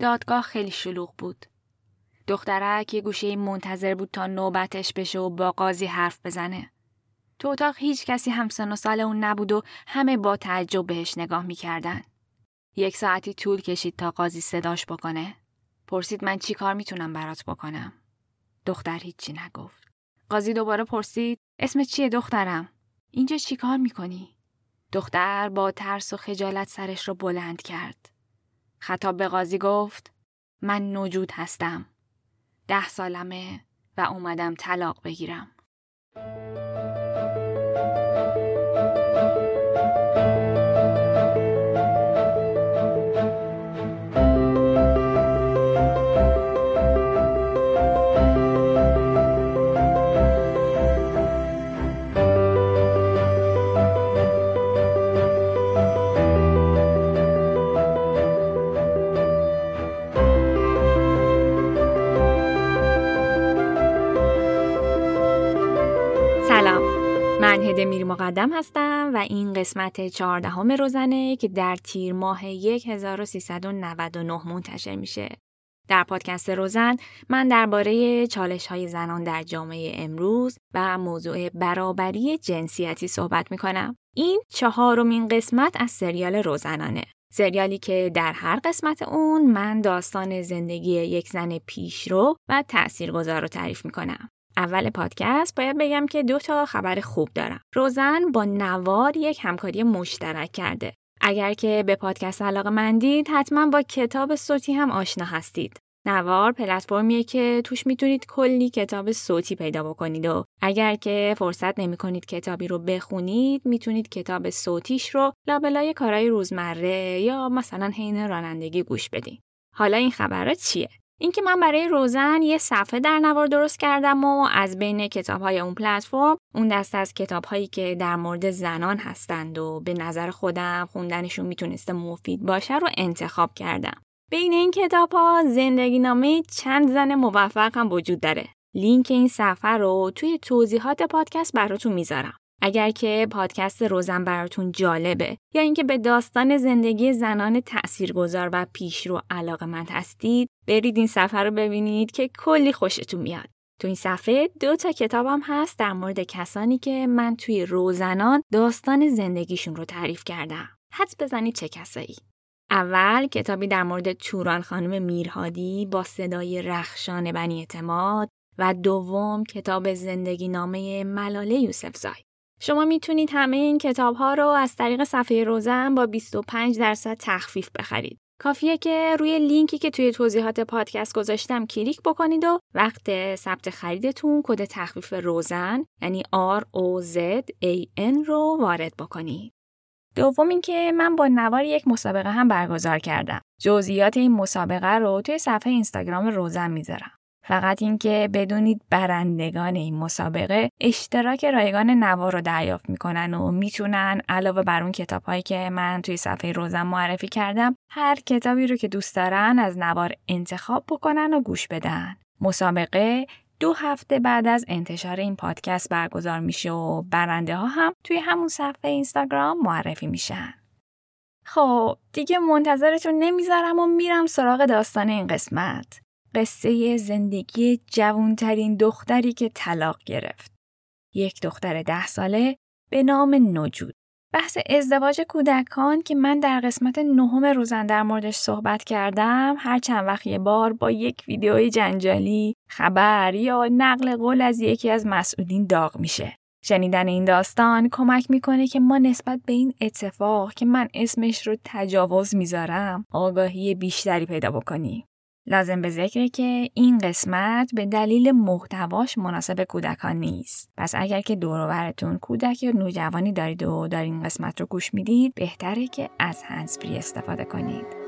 دادگاه خیلی شلوغ بود. دخترک یه گوشه منتظر بود تا نوبتش بشه و با قاضی حرف بزنه. تو اتاق هیچ کسی همسن و سال اون نبود و همه با تعجب بهش نگاه می‌کردن. یک ساعتی طول کشید تا قاضی صداش بکنه. پرسید من چی کار می‌تونم برات بکنم؟ دختر هیچی نگفت. قاضی دوباره پرسید اسم چیه دخترم؟ اینجا چی کار می‌کنی؟ دختر با ترس و خجالت سرش رو بلند کرد. خطاب به قاضی گفت من نوجود هستم. ده سالمه و اومدم طلاق بگیرم. هده میر مقدم هستم و این قسمت چهاردهم روزنه که در تیر ماه 1399 منتشر میشه. در پادکست روزن من درباره چالش های زنان در جامعه امروز و موضوع برابری جنسیتی صحبت می‌کنم. این چهارمین قسمت از سریال روزنانه. سریالی که در هر قسمت اون من داستان زندگی یک زن پیشرو و تاثیرگذار رو تعریف می‌کنم. اول پادکست باید بگم که دو تا خبر خوب دارم. روزن با نوار یک همکاری مشترک کرده. اگر که به پادکست علاقه مندید حتما با کتاب صوتی هم آشنا هستید. نوار پلتفرمیه که توش می‌تونید کلی کتاب صوتی پیدا بکنید و اگر که فرصت نمی کنید کتابی رو بخونید می‌تونید کتاب صوتیش رو لابلای کارهای روزمره یا مثلا حین رانندگی گوش بدین. حالا این خبرها چیه؟ اینکه من برای روزن یه صفحه در نوار درست کردم و از بین کتاب های اون پلتفرم اون دست از کتاب هایی که در مورد زنان هستند و به نظر خودم خوندنشون می‌تونسته مفید باشه رو انتخاب کردم. بین این کتاب ها زندگی نامه چند زن موفق هم وجود داره. لینک این صفحه رو توی توضیحات پادکست براتون می‌ذارم. اگر که پادکست روزن براتون جالبه یا اینکه به داستان زندگی زنان تاثیرگذار و پیشرو علاقه من هستید برید این صفحه رو ببینید که کلی خوشتون میاد. تو این صفحه دو تا کتابم هست در مورد کسانی که من توی روزنان داستان زندگیشون رو تعریف کردم. حدس بزنید چه کسایی؟ اول کتابی در مورد توران خانم میرهادی با صدای رخشان بنی اعتماد و دوم کتاب زندگی نامه ملاله یوسف زای. شما می‌تونید همه این کتاب ها رو از طریق صفحه روزن با 25 درصد تخفیف بخرید. کافیه که روی لینکی که توی توضیحات پادکست گذاشتم کلیک بکنید و وقت ثبت خریدتون کد تخفیف روزن یعنی R O Z A N رو وارد بکنید. دوم اینکه من با نوار یک مسابقه هم برگزار کردم. جزئیات این مسابقه رو توی صفحه اینستاگرام روزن می‌ذارم. فقط اینکه بدونید برندگان این مسابقه اشتراک رایگان نوار رو دریافت می‌کنن و می‌تونن علاوه بر اون کتابهایی که من توی صفحه روزم معرفی کردم هر کتابی رو که دوست دارن از نوار انتخاب بکنن و گوش بدن. مسابقه دو هفته بعد از انتشار این پادکست برگزار میشه و برنده ها هم توی همون صفحه اینستاگرام معرفی میشن. خب دیگه منتظرتون نمی‌ذارم و میرم سراغ داستان این قسمت. قصه زندگی جوانترین دختری که طلاق گرفت. یک دختر ده ساله به نام نجود. بحث ازدواج کودکان که من در قسمت نهم روزن در موردش صحبت کردم هر چند وقت یه بار با یک ویدیوی جنجالی خبر یا نقل قول از یکی از مسئولین داغ میشه. شنیدن این داستان کمک می‌کنه که ما نسبت به این اتفاق که من اسمش رو تجاوز می‌ذارم آگاهی بیشتری پیدا بکنیم. لازم به ذکره که این قسمت به دلیل محتواش مناسب کودکان نیست. پس اگر که دوروبرتون کودک یا نوجوانی دارید و دارین قسمت رو گوش می‌دید بهتره که از هنسفری استفاده کنید.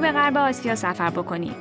جنوب غرب آسیا سفر بکنید.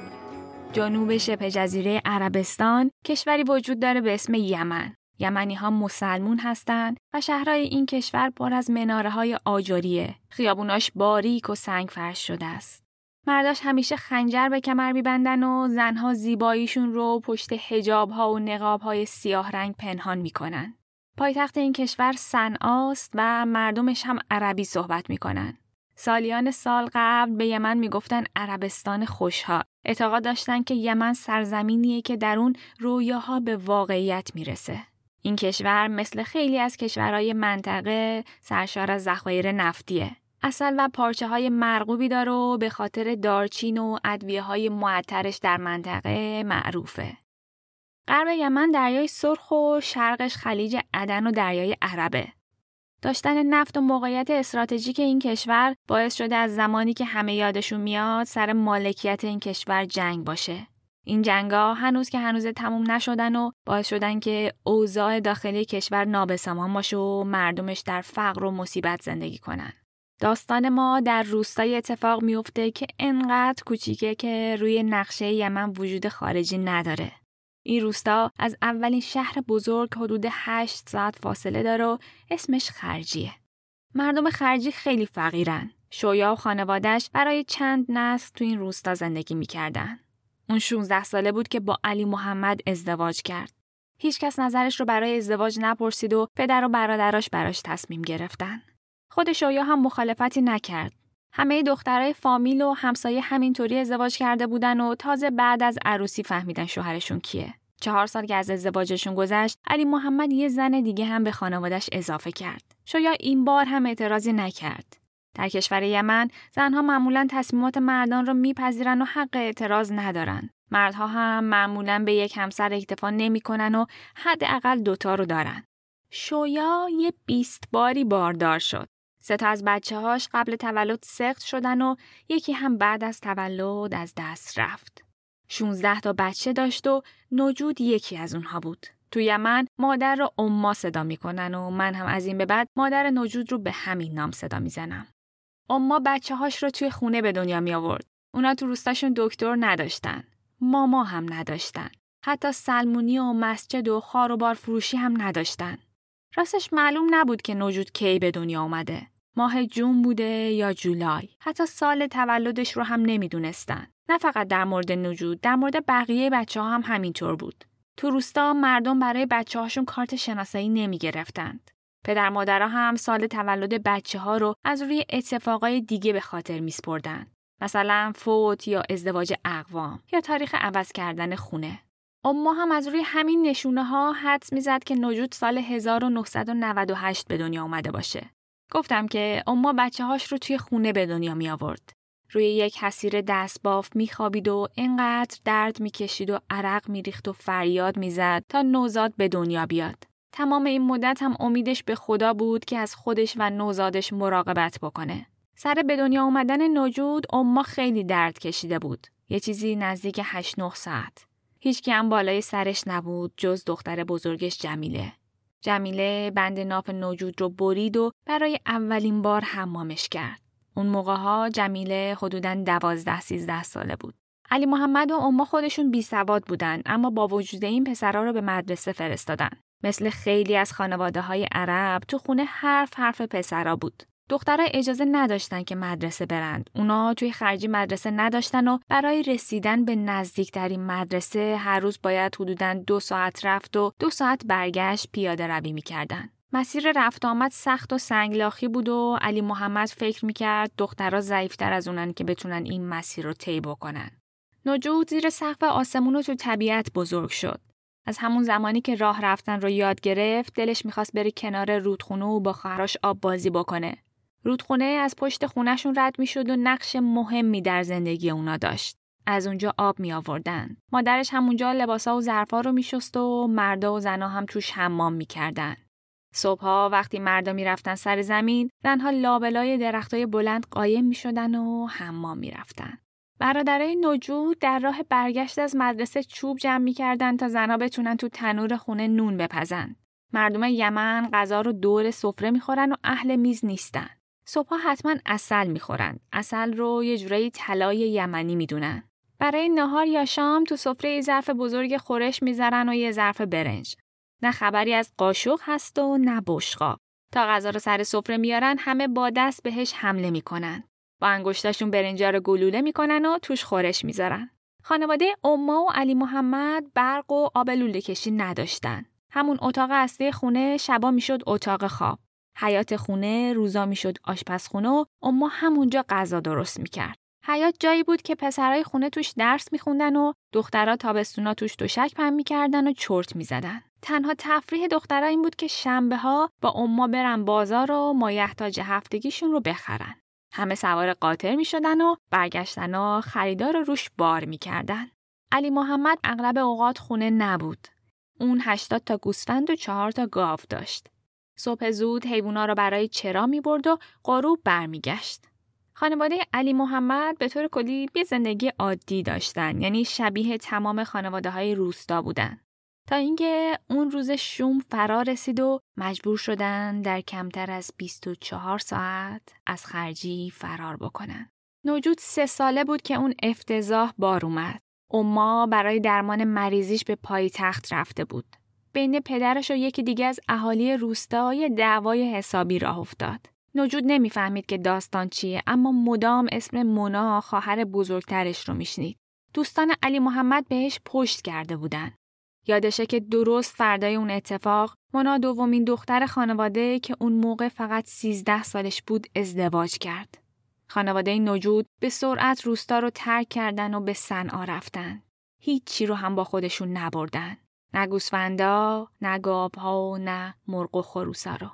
جنوب شبه جزیره عربستان کشوری وجود داره به اسم یمن. یمنی ها مسلمون هستند و شهرهای این کشور پر از مناره های آجریه. خیابوناش باریک و سنگ فرش شده است. مرداش همیشه خنجر به کمر میبندن و زنها زیباییشون رو پشت هجاب ها و نقاب های سیاه رنگ پنهان می‌کنن. پایتخت این کشور صنعاست و مردمش هم عربی صحبت می‌کنن. سالیان سال قبل به یمن می‌گفتن عربستان خوشها. اعتقاد داشتن که یمن سرزمینیه که در اون رویاها به واقعیت می‌رسه. این کشور مثل خیلی از کشورهای منطقه سرشار از ذخایر نفتیه. اصل و پارچه های مرغوبی داره و به خاطر دارچین و ادویه های معطرش در منطقه معروفه. غرب یمن دریای سرخ و شرقش خلیج عدن و دریای عربه. داشتن نفت و موقعیت استراتژیک این کشور باعث شده از زمانی که همه یادشون میاد سر مالکیت این کشور جنگ باشه. این جنگا هنوز که هنوز تموم نشدن و باعث شدن که اوضاع داخلی کشور نابسامان باشه و مردمش در فقر و مصیبت زندگی کنن. داستان ما در روستای اتفاق میفته که انقدر کوچیکه که روی نقشه یمن وجود خارجی نداره. این روستا از اولین شهر بزرگ حدود 8 ساعت فاصله داره و اسمش خرجیه. مردم خرجی خیلی فقیرن. شویا و خانوادش برای چند نسل تو این روستا زندگی می‌کردن. اون 16 ساله بود که با علی محمد ازدواج کرد. هیچکس نظرش رو برای ازدواج نپرسید و پدر و برادراش براش تصمیم گرفتن. خود شویا هم مخالفتی نکرد. همه دخترای فامیل و همسایه همینطوری ازدواج کرده بودن و تازه بعد از عروسی فهمیدن شوهرشون کیه. چهار سال که از ازدواجشون گذشت علی محمد یه زن دیگه هم به خانوادش اضافه کرد. شویا این بار هم اعتراضی نکرد. در کشور یمن زنها معمولا تصمیمات مردان رو میپذیرن و حق اعتراض ندارن. مردها هم معمولا به یک همسر اکتفا نمی‌کنن و حداقل دوتا رو دارن. شویا یه بیست باری باردار شد. سه تا از بچه هاش قبل تولد سخت شدن و یکی هم بعد از تولد از دست رفت. 16 تا بچه داشت و نجود یکی از اونها بود. تو یمن مادر رو اما صدا می‌کنن و من هم از این به بعد مادر نجود رو به همین نام صدا می‌زنم. اما بچه هاش رو توی خونه به دنیا می آورد. اونا تو روستاشون دکتر نداشتن. ماما هم نداشتن. حتی سلمونی و مسجد و خار و بار فروشی هم نداشتن. راستش معلوم نبود که نوجود کی به دنیا اومده. ماه جون بوده یا جولای. حتی سال تولدش رو هم نمی‌دونستن. نه فقط در مورد نوجود، در مورد بقیه بچه ها هم همینطور بود. تو روستا مردم برای بچه هاشون کارت شناسایی نمی گرفتند. پدر مادرها هم سال تولد بچه ها رو از روی اتفاقای دیگه به خاطر میسپردن. مثلا فوت یا ازدواج اقوام یا تاریخ عوض کردن خونه. اما هم از روی همین نشونه ها حدس می‌زد که نوجود سال 1998 به دنیا اومده باشه. گفتم که اما بچه هاش رو توی خونه به دنیا می آورد. روی یک حسیر دستباف میخوابید و انقدر درد می‌کشید و عرق میریخت و فریاد می‌زد تا نوزاد به دنیا بیاد. تمام این مدت هم امیدش به خدا بود که از خودش و نوزادش مراقبت بکنه. سر به دنیا اومدن نوجود اما خیلی درد کشیده بود. یه چیزی نزدیک 8 9 ساعت. هیچ هم بالای سرش نبود جز دختر بزرگش جمیله. جمیله بند ناف نوجود رو برید و برای اولین بار حمامش کرد. اون موقع ها جمیله حدوداً دوازده سیزده ساله بود. علی محمد و اما خودشون بی سواد بودن اما با وجود این پسرا رو به مدرسه فرستادن. مثل خیلی از خانواده های عرب تو خونه حرف حرف پسرا بود. دخترها اجازه نداشتن که مدرسه برند. اونا توی خرجی مدرسه نداشتن و برای رسیدن به نزدیکترین مدرسه هر روز باید حدوداً دو ساعت رفت و دو ساعت برگشت پیاده روی می‌کردن. مسیر رفت آمد سخت و سنگلاخی بود و علی محمد فکر می‌کرد دخترها ضعیفتر از اونن که بتونن این مسیر رو طی بکنن. نجود زیر سقف آسمون و تو طبیعت بزرگ شد. از همون زمانی که راه رفتن رو یاد گرفت دلش می‌خواست بره کنار رودخونه و با خواهرش آب بازی بکنه. رودخونه از پشت خونهشون رد می‌شد و نقش مهمی در زندگی اونا داشت. از اونجا آب می آوردن. مادرش همونجا لباسا و ظرفا رو میشست و مردا و زنها هم توش حمام می‌کردن. صبحها وقتی مردا می‌رفتن سر زمین، زنها لابلای درختای بلند قایم می‌شدن و حمام می‌رفتن. برادرای نجود در راه برگشت از مدرسه چوب جمع می‌کردن تا زنها بتونن تو تنور خونه نون بپزن. مردم یمن غذا رو دور سفره می‌خورن و اهل میز نیستن. صبحها حتما اصل می‌خورن. اصل رو یه جورایی طلای یمنی می‌دونن. برای نهار یا شام تو سفره یه ظرف بزرگ خورش می‌ذارن و یه ظرف برنج. نه خبری از قاشق هست و نه بشقاب. تا غذا رو سر سفره میارن همه با دست بهش حمله می‌کنن. با انگشتاشون برنجا رو گلوله می‌کنن و توش خورش می‌ذارن. خانواده اما و علی محمد برق و آب لوله کشی نداشتن. همون اتاق اصلی خونه شبا می‌شد اتاق خواب. حیات خونه روزا می‌شد آشپزخونه و اما همونجا غذا درست می‌کرد. حیات جایی بود که پسرای خونه توش درس میخوندن و دخترها تابستونا توش دوشک پن می‌کردن و چرت می‌زدن. تنها تفریح دخترها این بود که شنبه ها با اما برن بازار و مایحتاج هفتگیشون رو بخرن. همه سوار قاطر می شدن و برگشتن و خریدار رو روش بار می کردن. علی محمد اغلب اوقات خونه نبود. اون 80 تا گوسفند و چهار تا گاو داشت. صبح زود حیوونا رو برای چرا می برد و غروب برمیگشت. خانواده علی محمد به طور کلی یه زندگی عادی داشتن یعنی شبیه تمام خانواده های روستا بودن. تا اینکه اون روز شوم فرا رسید و مجبور شدن در کمتر از 24 ساعت از خرجی فرار بکنن. نوجود سه ساله بود که اون افتضاح بار اومد. اما برای درمان مریضیش به پای تخت رفته بود. بین پدرش و یکی دیگه از اهالی روستای دعوای حسابی راه افتاد. نوجود نمی‌فهمید که داستان چیه اما مدام اسم مونا خواهر بزرگترش رو میشنید. دوستان علی محمد بهش پشت کرده بودن. یادشه که درست فردای اون اتفاق مونا دومین دختر خانواده که اون موقع فقط 13 سالش بود ازدواج کرد. خانواده نوجود به سرعت روستا رو ترک کردن و به صنعا رفتن. هیچی رو هم با خودشون نبردن. نه گوسفندا، نه گابها و نه مرغ و خروسا رو.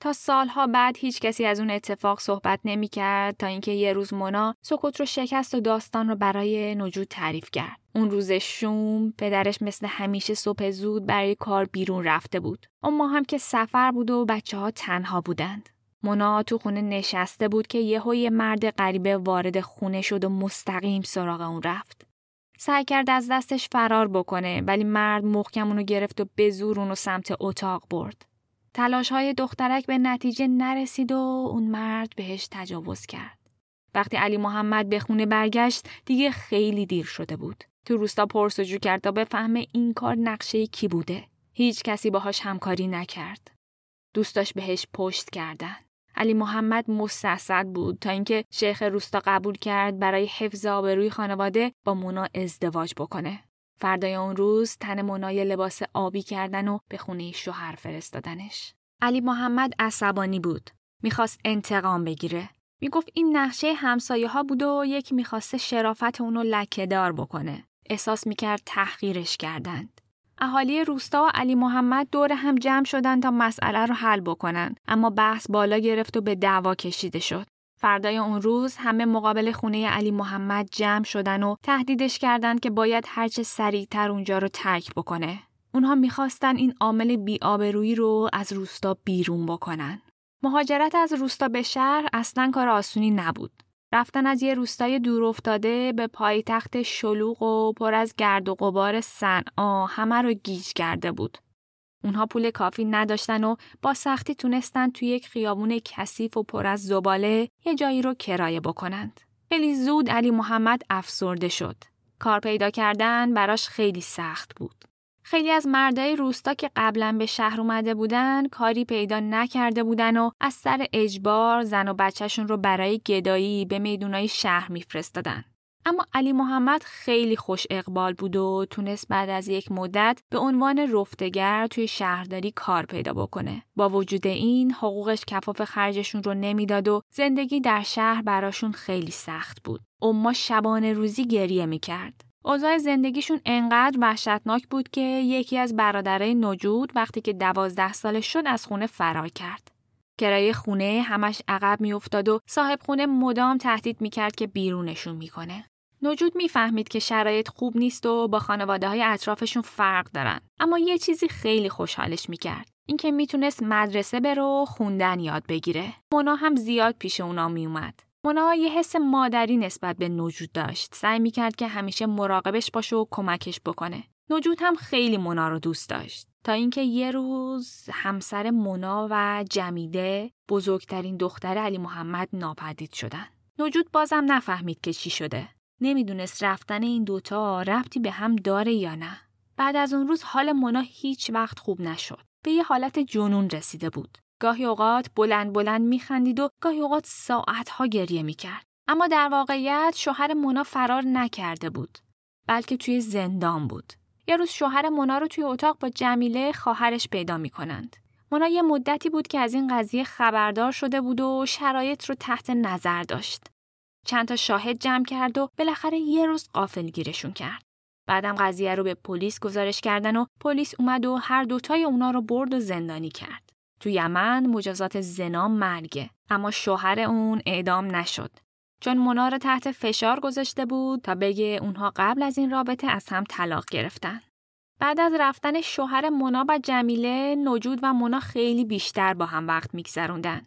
تا سالها بعد هیچ کسی از اون اتفاق صحبت نمی کرد تا اینکه یه روز مونا سکوت رو شکست و داستان رو برای نجود تعریف کرد. اون روز شوم پدرش مثل همیشه صبح زود برای کار بیرون رفته بود. اما هم که سفر بود و بچه ها تنها بودند. مونا تو خونه نشسته بود که یهو یه مرد غریبه وارد خونه شد و مستقیم سراغ اون رفت. سعی کرد از دستش فرار بکنه ولی مرد محکم اونو گرفت و به زور اونو سمت اتاق برد. تلاش های دخترک به نتیجه نرسید و اون مرد بهش تجاوز کرد. وقتی علی محمد به خونه برگشت دیگه خیلی دیر شده بود. تو روستا پرسجو کرد تا بفهمه این کار نقشه کی بوده. هیچ کسی باهاش همکاری نکرد. دوستاش بهش پشت کردن. علی محمد مستحصد بود تا اینکه شیخ روستا قبول کرد برای حفظ آبروی خانواده با مونا ازدواج بکنه. فردای اون روز تن منای لباس آبی کردن و به خونه شوهر فرستادنش. علی محمد عصبانی بود. می‌خواست انتقام بگیره. می‌گفت این نقشه همسایه ها بود و یکی می‌خواسته شرافت اونو لکهدار بکنه. احساس می‌کرد تحقیرش کردند. اهالی روستا و علی محمد دور هم جمع شدن تا مسئله رو حل بکنن اما بحث بالا گرفت و به دعوا کشیده شد. فردای اون روز همه مقابل خونه علی محمد جمع شدن و تهدیدش کردند که باید هرچه سریعتر اونجا رو ترک بکنه. اونها می‌خواستن این عامل بیآبرویی رو از روستا بیرون بکنن. مهاجرت از روستا به شهر اصلا کار آسونی نبود. رفتن از یه روستای دور افتاده به پایتخت شلوغ و پر از گرد و غبار صنعا همه رو گیج کرده بود. اونها پول کافی نداشتن و با سختی تونستن توی یک خیابون کثیف و پر از زباله یه جایی رو کرایه بکنند. خیلی زود علی محمد افسرده شد. کار پیدا کردن براش خیلی سخت بود. خیلی از مردای روستا که قبلا به شهر اومده بودن کاری پیدا نکرده بودن و از سر اجبار زن و بچهشون رو برای گدایی به میدونای شهر میفرستادن. اما علی محمد خیلی خوش اقبال بود و تونست بعد از یک مدت به عنوان رفتگر توی شهرداری کار پیدا بکنه. با وجود این حقوقش کفاف خرجشون رو نمی‌داد و زندگی در شهر براشون خیلی سخت بود. اما شبانه روزی گریه می‌کرد. اوضاع زندگیشون انقدر وحشتناک بود که یکی از برادرای نجود وقتی که دوازده سالش شد از خونه فرار کرد. کرایه خونه همش عقب میافتاد و صاحب خونه مدام تهدید می‌کرد که بیرونشون می‌کنه. نجود می‌فهمید که شرایط خوب نیست و با خانواده های اطرافشون فرق دارن اما یه چیزی خیلی خوشحالش می‌کرد اینکه می‌تونست مدرسه بره و خوندن یاد بگیره مونا هم زیاد پیش اونا میومد مونا یه حس مادری نسبت به نجود داشت سعی می‌کرد که همیشه مراقبش باشه و کمکش بکنه نجود هم خیلی مونا رو دوست داشت تا اینکه یه روز همسر مونا و جمیده بزرگترین دختر علی محمد ناپدید شدن نجود بازم نفهمید که چی شده نمی‌دونست رفتن این دوتا ربطی به هم داره یا نه. بعد از اون روز حال مونا هیچ وقت خوب نشد. به یه حالت جنون رسیده بود. گاهی اوقات بلند بلند میخندید و گاهی اوقات ساعتها گریه می‌کرد. اما در واقعیت شوهر مونا فرار نکرده بود. بلکه توی زندان بود. یه روز شوهر مونا رو توی اتاق با جمیله خواهرش پیدا می‌کنند. مونا یه مدتی بود که از این قضیه خبردار شده بود و شرایط رو تحت نظر داشت. چند تا شاهد جمع کرد و بالاخره یه روز قافل گیرشون کرد. بعدم قضیه رو به پلیس گزارش کردن و پلیس اومد و هر دوتای اونا رو برد و زندانی کرد. تو یمن مجازات زنا مرگه اما شوهر اون اعدام نشد. چون مونا رو تحت فشار گذاشته بود تا بگه اونها قبل از این رابطه از هم طلاق گرفتن. بعد از رفتن شوهر مونا و جمیله نجود و مونا خیلی بیشتر با هم وقت میگذروندن.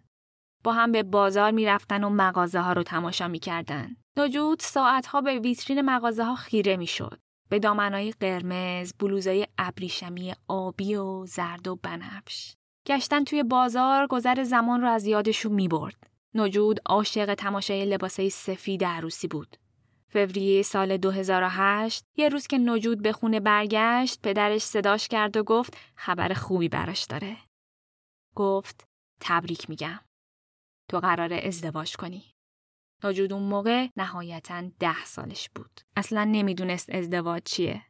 با هم به بازار می‌رفتن و مغازه ها رو تماشا می‌کردن. نجود ساعتها به ویترین مغازه ها خیره می‌شد. به دامنهای قرمز، بلوزای ابریشمی آبی و زرد و بنفش. گشتن توی بازار گذر زمان رو از یادشون می برد. نجود عاشق تماشای لباسای سفید عروسی بود. فوریه سال 2008 یه روز که نجود به خونه برگشت پدرش صداش کرد و گفت خبر خوبی براش داره. گفت تبریک میگم. تو قرار ازدواج کنی. نجود اون موقع نهایتا ده سالش بود. اصلا نمی‌دونست ازدواج چیه.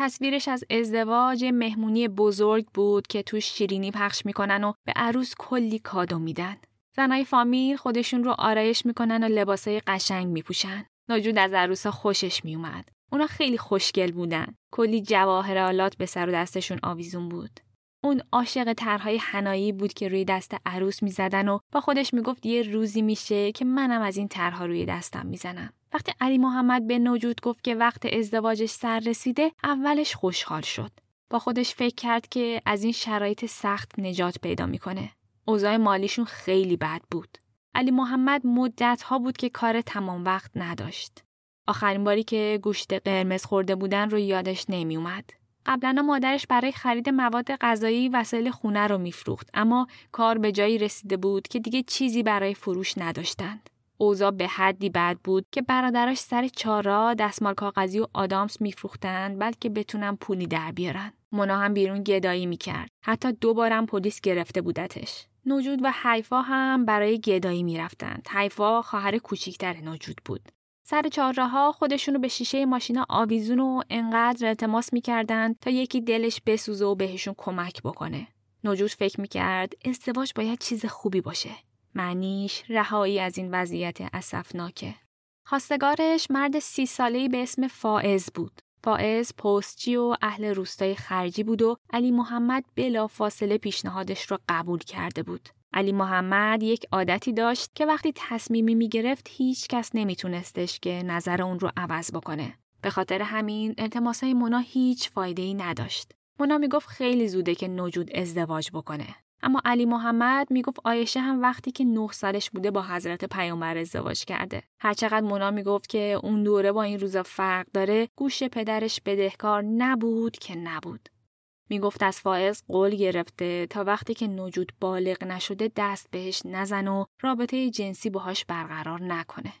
تصویرش از ازدواج مهمونی بزرگ بود که توش شیرینی پخش می‌کنن و به عروس کلی کادو میدن. زنای فامیل خودشون رو آرایش می‌کنن و لباسای قشنگ میپوشن. ناجود از عروسا خوشش میومد. اونا خیلی خوشگل بودن. کلی جواهرالات به سر و دستشون آویزون بود. اون عاشق طرحهای حنایی بود که روی دست عروس می‌زدن و با خودش می‌گفت یه روزی میشه که منم از این طرحها روی دستم می‌زنم. وقتی علی محمد به نوجود گفت که وقت ازدواجش سر رسیده اولش خوشحال شد. با خودش فکر کرد که از این شرایط سخت نجات پیدا می‌کنه. اوضاع مالیشون خیلی بد بود. علی محمد مدت ها بود که کار تمام وقت نداشت. آخرین باری که گوشت قرمز خورده بودن رو یادش نمی اومد. قبلا مادرش برای خرید مواد غذایی وسایل خونه رو میفروخت اما کار به جایی رسیده بود که دیگه چیزی برای فروش نداشتند. اوضاع به حدی بد بود که برادراش سر چارا دستمال کاغذی و آدامس میفروختند بلکه بتونن پولی در بیارن. مونا هم بیرون گدایی می‌کرد. حتی دو بارم پلیس گرفته بودتش. نوجود و حیفا هم برای گدایی می‌رفتند. حیفا خواهر کوچیکتر نوجود بود. سر ها خودشونو به شیشه ماشینا آویزون و انقدر التماس می‌کردند تا یکی دلش بسوزه و بهشون کمک بکنه. نوجود فکر می‌کرد ازدواج باید چیز خوبی باشه. معنیش رهایی از این وضعیت اسفناکه. خواستگارش مرد سی ساله‌ای به اسم فائز بود. فائز پستچی و اهل روستای خرجی بود و علی محمد بلا فاصله پیشنهادش را قبول کرده بود. علی محمد یک عادتی داشت که وقتی تصمیمی می گرفت هیچ کس نمیتونستش که نظر اون رو عوض بکنه. به خاطر همین التماسای مونا هیچ فایده ای نداشت. مونا می‌گفت خیلی زوده که نوجود ازدواج بکنه. اما علی محمد می‌گفت آیشه هم وقتی که نه سالش بوده با حضرت پیامبر ازدواج کرده. هرچقدر مونا می‌گفت که اون دوره با این روزا فرق داره گوش پدرش بدهکار نبود که نبود. می‌گفت از فائز قول گرفته تا وقتی که نوجود بالغ نشده دست بهش نزن و رابطه جنسی باهاش برقرار نکنه.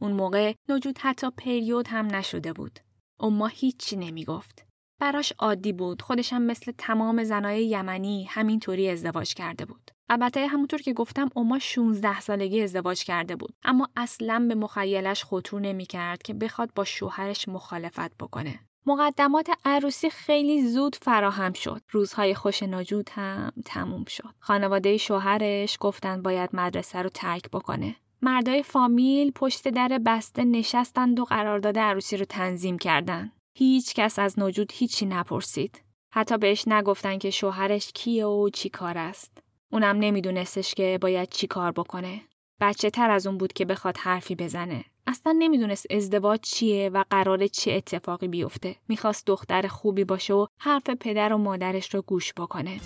اون موقع نوجود حتی پریود هم نشده بود. اما هیچی نمی‌گفت. براش عادی بود. خودش هم مثل تمام زنای یمنی همینطوری ازدواج کرده بود. البته همونطور که گفتم اما 16 سالگی ازدواج کرده بود اما اصلا به مخیلش خطور نمی‌کرد که بخواد با شوهرش مخالفت بکنه. مقدمات عروسی خیلی زود فراهم شد. روزهای خوش نجود هم تموم شد. خانواده شوهرش گفتن باید مدرسه رو ترک بکنه. مردای فامیل پشت در بسته نشستند و قرارداد عروسی رو تنظیم کردند. هیچ کس از نجود هیچی نپرسید. حتی بهش نگفتن که شوهرش کیه و چی کار است. اونم نمیدونستش که باید چی کار بکنه. بچه تر از اون بود که بخواد حرفی بزنه. اصلا نمی‌دونست ازدواج چیه و قراره چه اتفاقی بیفته. می‌خواست دختر خوبی باشه و حرف پدر و مادرش رو گوش بکنه.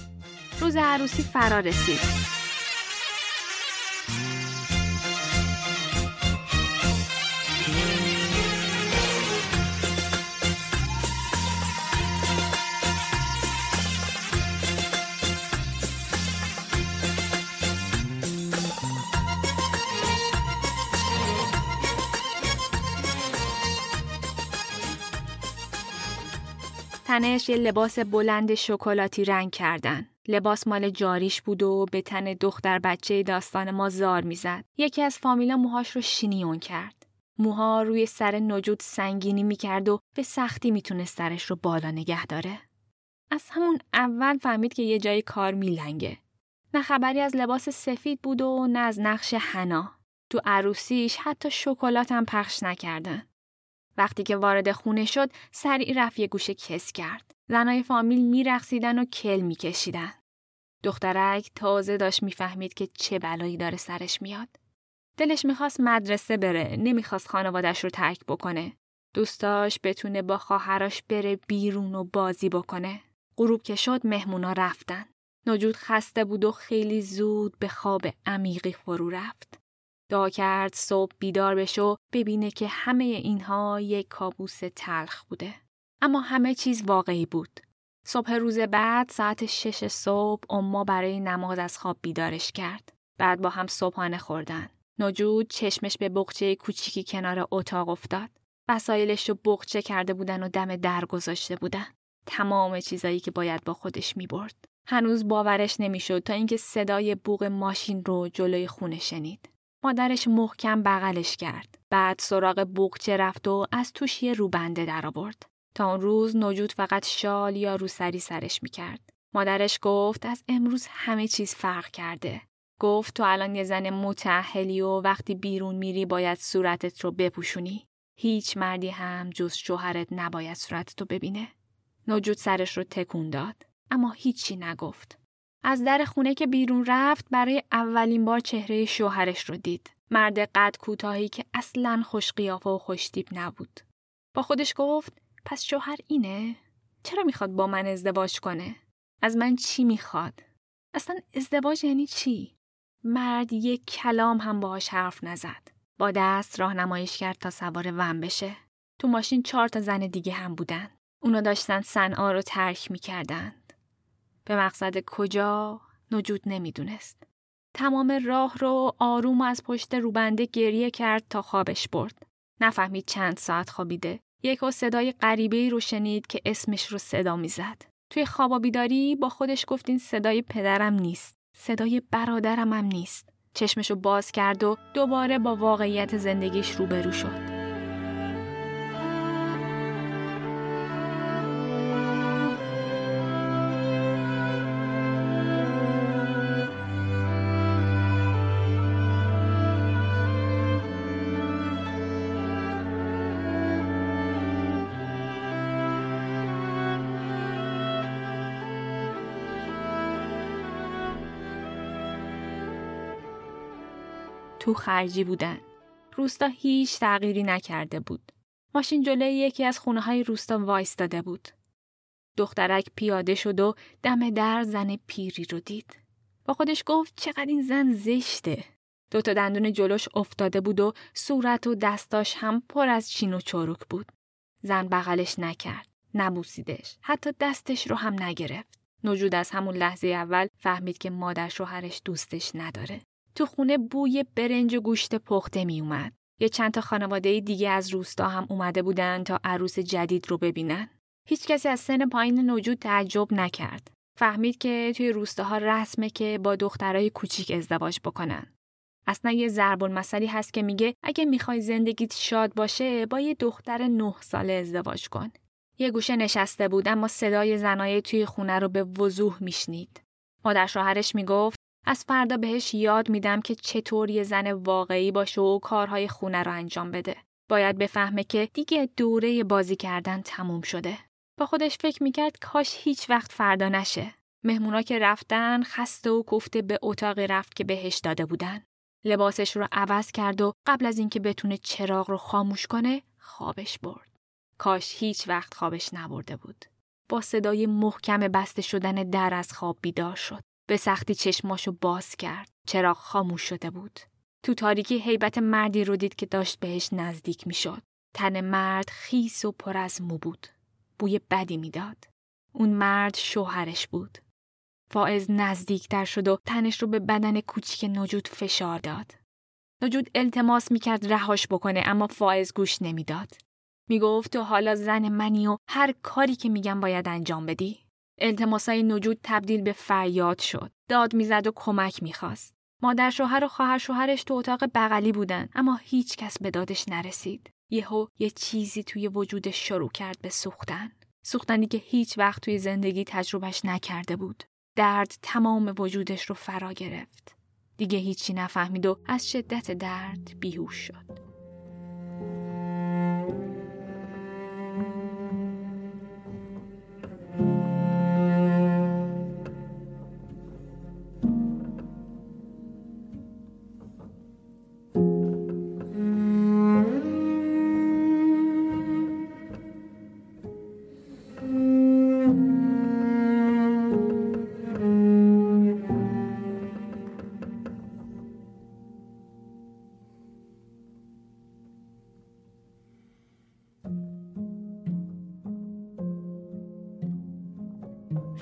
روز عروسی فرا رسید. تنش یه لباس بلند شکلاتی رنگ کردن. لباس مال جاریش بود و به تن دختر بچه داستان ما زار می‌زد. یکی از فامیلا موهاش رو شینیون کرد. موها روی سر نجود سنگینی می‌کرد و به سختی می‌تونست سرش رو بالا نگه داره. از همون اول فهمید که یه جای کار میلنگه. نه خبری از لباس سفید بود و نه از نقش حنا. تو عروسیش حتی شکلات هم پخش نکردن. وقتی که وارد خونه شد سریع رفت یه گوشه کس کرد. زنای فامیل میرقصیدن و کل میکشیدن. دخترک تازه داشت می‌فهمید که چه بلایی داره سرش میاد. دلش می‌خواست مدرسه بره، نمی‌خواست خانوادش رو ترک بکنه. دوستاش بتونه با خواهرش بره بیرون و بازی بکنه. غروب که شد مهمونا رفتن. نجود خسته بود و خیلی زود به خواب عمیقی فرو رفت. دعا کرد صبح بیدار بشه و ببینه که همه اینها یک کابوس تلخ بوده. اما همه چیز واقعی بود. صبح روز بعد ساعت شش صبح اما برای نماز از خواب بیدارش کرد. بعد با هم صبحانه خوردن. نجود چشمش به بغچه کوچیکی کنار اتاق افتاد. وسایلش رو بغچه کرده بودن و دم در گذاشته بودن. تمام چیزایی که باید با خودش می برد. هنوز باورش نمی‌شد تا اینکه صدای بوغ ماشین رو جلوی خونه شنید. مادرش محکم بغلش کرد. بعد سراغ بوقچه رفت و از توش یه روبنده در آورد. تا اون روز نجود فقط شال یا روسری سرش می‌کرد. مادرش گفت از امروز همه چیز فرق کرده. گفت تو الان یه زن متعهلی و وقتی بیرون میری باید صورتت رو بپوشونی. هیچ مردی هم جز شوهرت نباید صورتتو ببینه. نجود سرش رو تکون داد. اما هیچی نگفت. از در خونه که بیرون رفت برای اولین بار چهره شوهرش رو دید. مرد قد کوتاهی که اصلا خوش قیافه و خوشتیب نبود. با خودش گفت پس شوهر اینه؟ چرا می‌خواد با من ازدواج کنه؟ از من چی می‌خواد؟ اصلا ازدواج یعنی چی؟ مرد یک کلام هم باهاش حرف نزد. با دست راهنماییش کرد تا سوار ون بشه. تو ماشین چهار تا زن دیگه هم بودن. اونا داشتن صنعا رو ترک می‌کردند. به مقصد کجا نجود نمی‌دونست. تمام راه رو آروم از پشت روبنده گریه کرد تا خوابش برد. نفهمید چند ساعت خوابیده. یک و صدای غریبه رو شنید که اسمش رو صدا می‌زد. توی خواب بیداری با خودش گفت این صدای پدرم نیست. صدای برادرم هم نیست. چشمشو باز کرد و دوباره با واقعیت زندگیش روبرو شد. تو خرجی بودن. روستا هیچ تغییری نکرده بود. ماشین جلوی یکی از خونه های روستا وایستاده بود. دخترک پیاده شد و دم در زن پیری رو دید. با خودش گفت چقدر این زن زشته. دوتا دندون جلوش افتاده بود و صورت و دستاش هم پر از چین و چروک بود. زن بغلش نکرد. نبوسیدش. حتی دستش رو هم نگرفت. نجود از همون لحظه اول فهمید که مادر شوهرش دوستش نداره. تو خونه بوی برنج و گوشت پخته می اومد. یه چند تا خانواده دیگه از روستا هم اومده بودن تا عروس جدید رو ببینن. هیچ کسی از سن پایین نوجود تعجب نکرد. فهمید که توی روستاها رسمه که با دخترای کوچیک ازدواج بکنن. اصلا یه ضرب المثلی هست که میگه اگه می‌خوای زندگیت شاد باشه با یه دختر نه ساله ازدواج کن. یه گوشه نشسته بود اما صدای زنای توی خونه رو به وضوح میشنید. مادر شوهرش می‌گفت از فردا بهش یاد میدم که چطور یه زن واقعی باشه و کارهای خونه رو انجام بده. باید بفهمه که دیگه دوره بازی کردن تموم شده. با خودش فکر می‌کرد کاش هیچ وقت فردا نشه. مهمونا که رفتن خسته و کوفته به اتاقی رفت که بهش داده بودن. لباسش رو عوض کرد و قبل از اینکه بتونه چراغ رو خاموش کنه خوابش برد. کاش هیچ وقت خوابش نبرده بود. با صدای محکم بسته شدن در از خواب بیدار شد. به سختی چشماشو باز کرد. چراغ خاموش شده بود. تو تاریکی حیبت مردی رو دید که داشت بهش نزدیک می‌شد. تن مرد خیس و پر از مو بود. بوی بدی می‌داد. اون مرد شوهرش بود. فائز نزدیکتر شد و تنش رو به بدن کوچیک نجود فشار داد. نجود التماس می‌کرد رهاش بکنه اما فائز گوش نمی‌داد. می‌گفت تو حالا زن منی و هر کاری که میگم باید انجام بدی. التماسای نجود تبدیل به فریاد شد. داد می‌زد و کمک می‌خواست. مادر شوهر و خواهر شوهرش تو اتاق بغلی بودن اما هیچ کس به دادش نرسید. یهو یه چیزی توی وجودش شروع کرد به سوختن. سوختنی که هیچ وقت توی زندگی تجربهش نکرده بود. درد تمام وجودش رو فرا گرفت. دیگه هیچی نفهمید و از شدت درد بیهوش شد.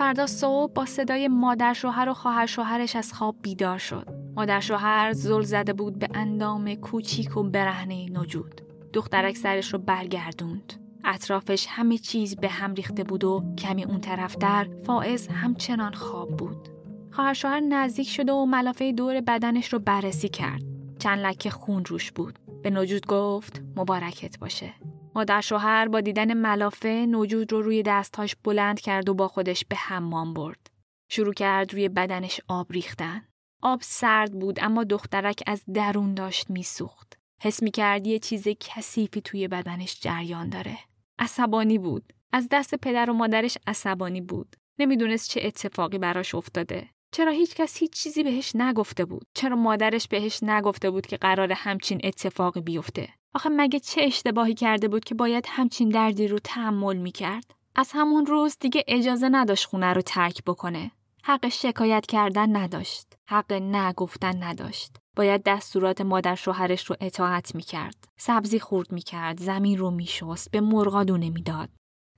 فردا صبح با صدای مادر شوهر و خواهر شوهرش از خواب بیدار شد. مادر شوهر زل زده بود به اندام کوچیک و برهنه نجود. دخترک سرش رو برگردوند. اطرافش همه چیز به هم ریخته بود و کمی اون طرفتر فائز همچنان خواب بود. خواهر شوهر نزدیک شده و ملافه دور بدنش رو بررسی کرد. چند لکه خون روش بود. به نجود گفت مبارکت باشه. مادر شوهر با دیدن ملافه نوجود رو روی دستهاش بلند کرد و با خودش به حمام برد. شروع کرد روی بدنش آب ریختن. آب سرد بود اما دخترک از درون داشت میسوخت. حس می کرد یه چیز کثیفی توی بدنش جریان داره. عصبانی بود. از دست پدر و مادرش عصبانی بود. نمی‌دونست چه اتفاقی براش افتاده. چرا هیچ کس هیچ چیزی بهش نگفته بود؟ چرا مادرش بهش نگفته بود که قرار همچین اتفاقی بیفته؟ آخه مگه چه اشتباهی کرده بود که باید همچین دردی رو تحمل می‌کرد؟ از همون روز دیگه اجازه نداشت خونه رو ترک بکنه. حق شکایت کردن نداشت. حق نگفتن نداشت. باید دستورات مادر شوهرش رو اطاعت می‌کرد. سبزی خورد می‌کرد. زمین رو میشست. به مرغا دونه می‌داد.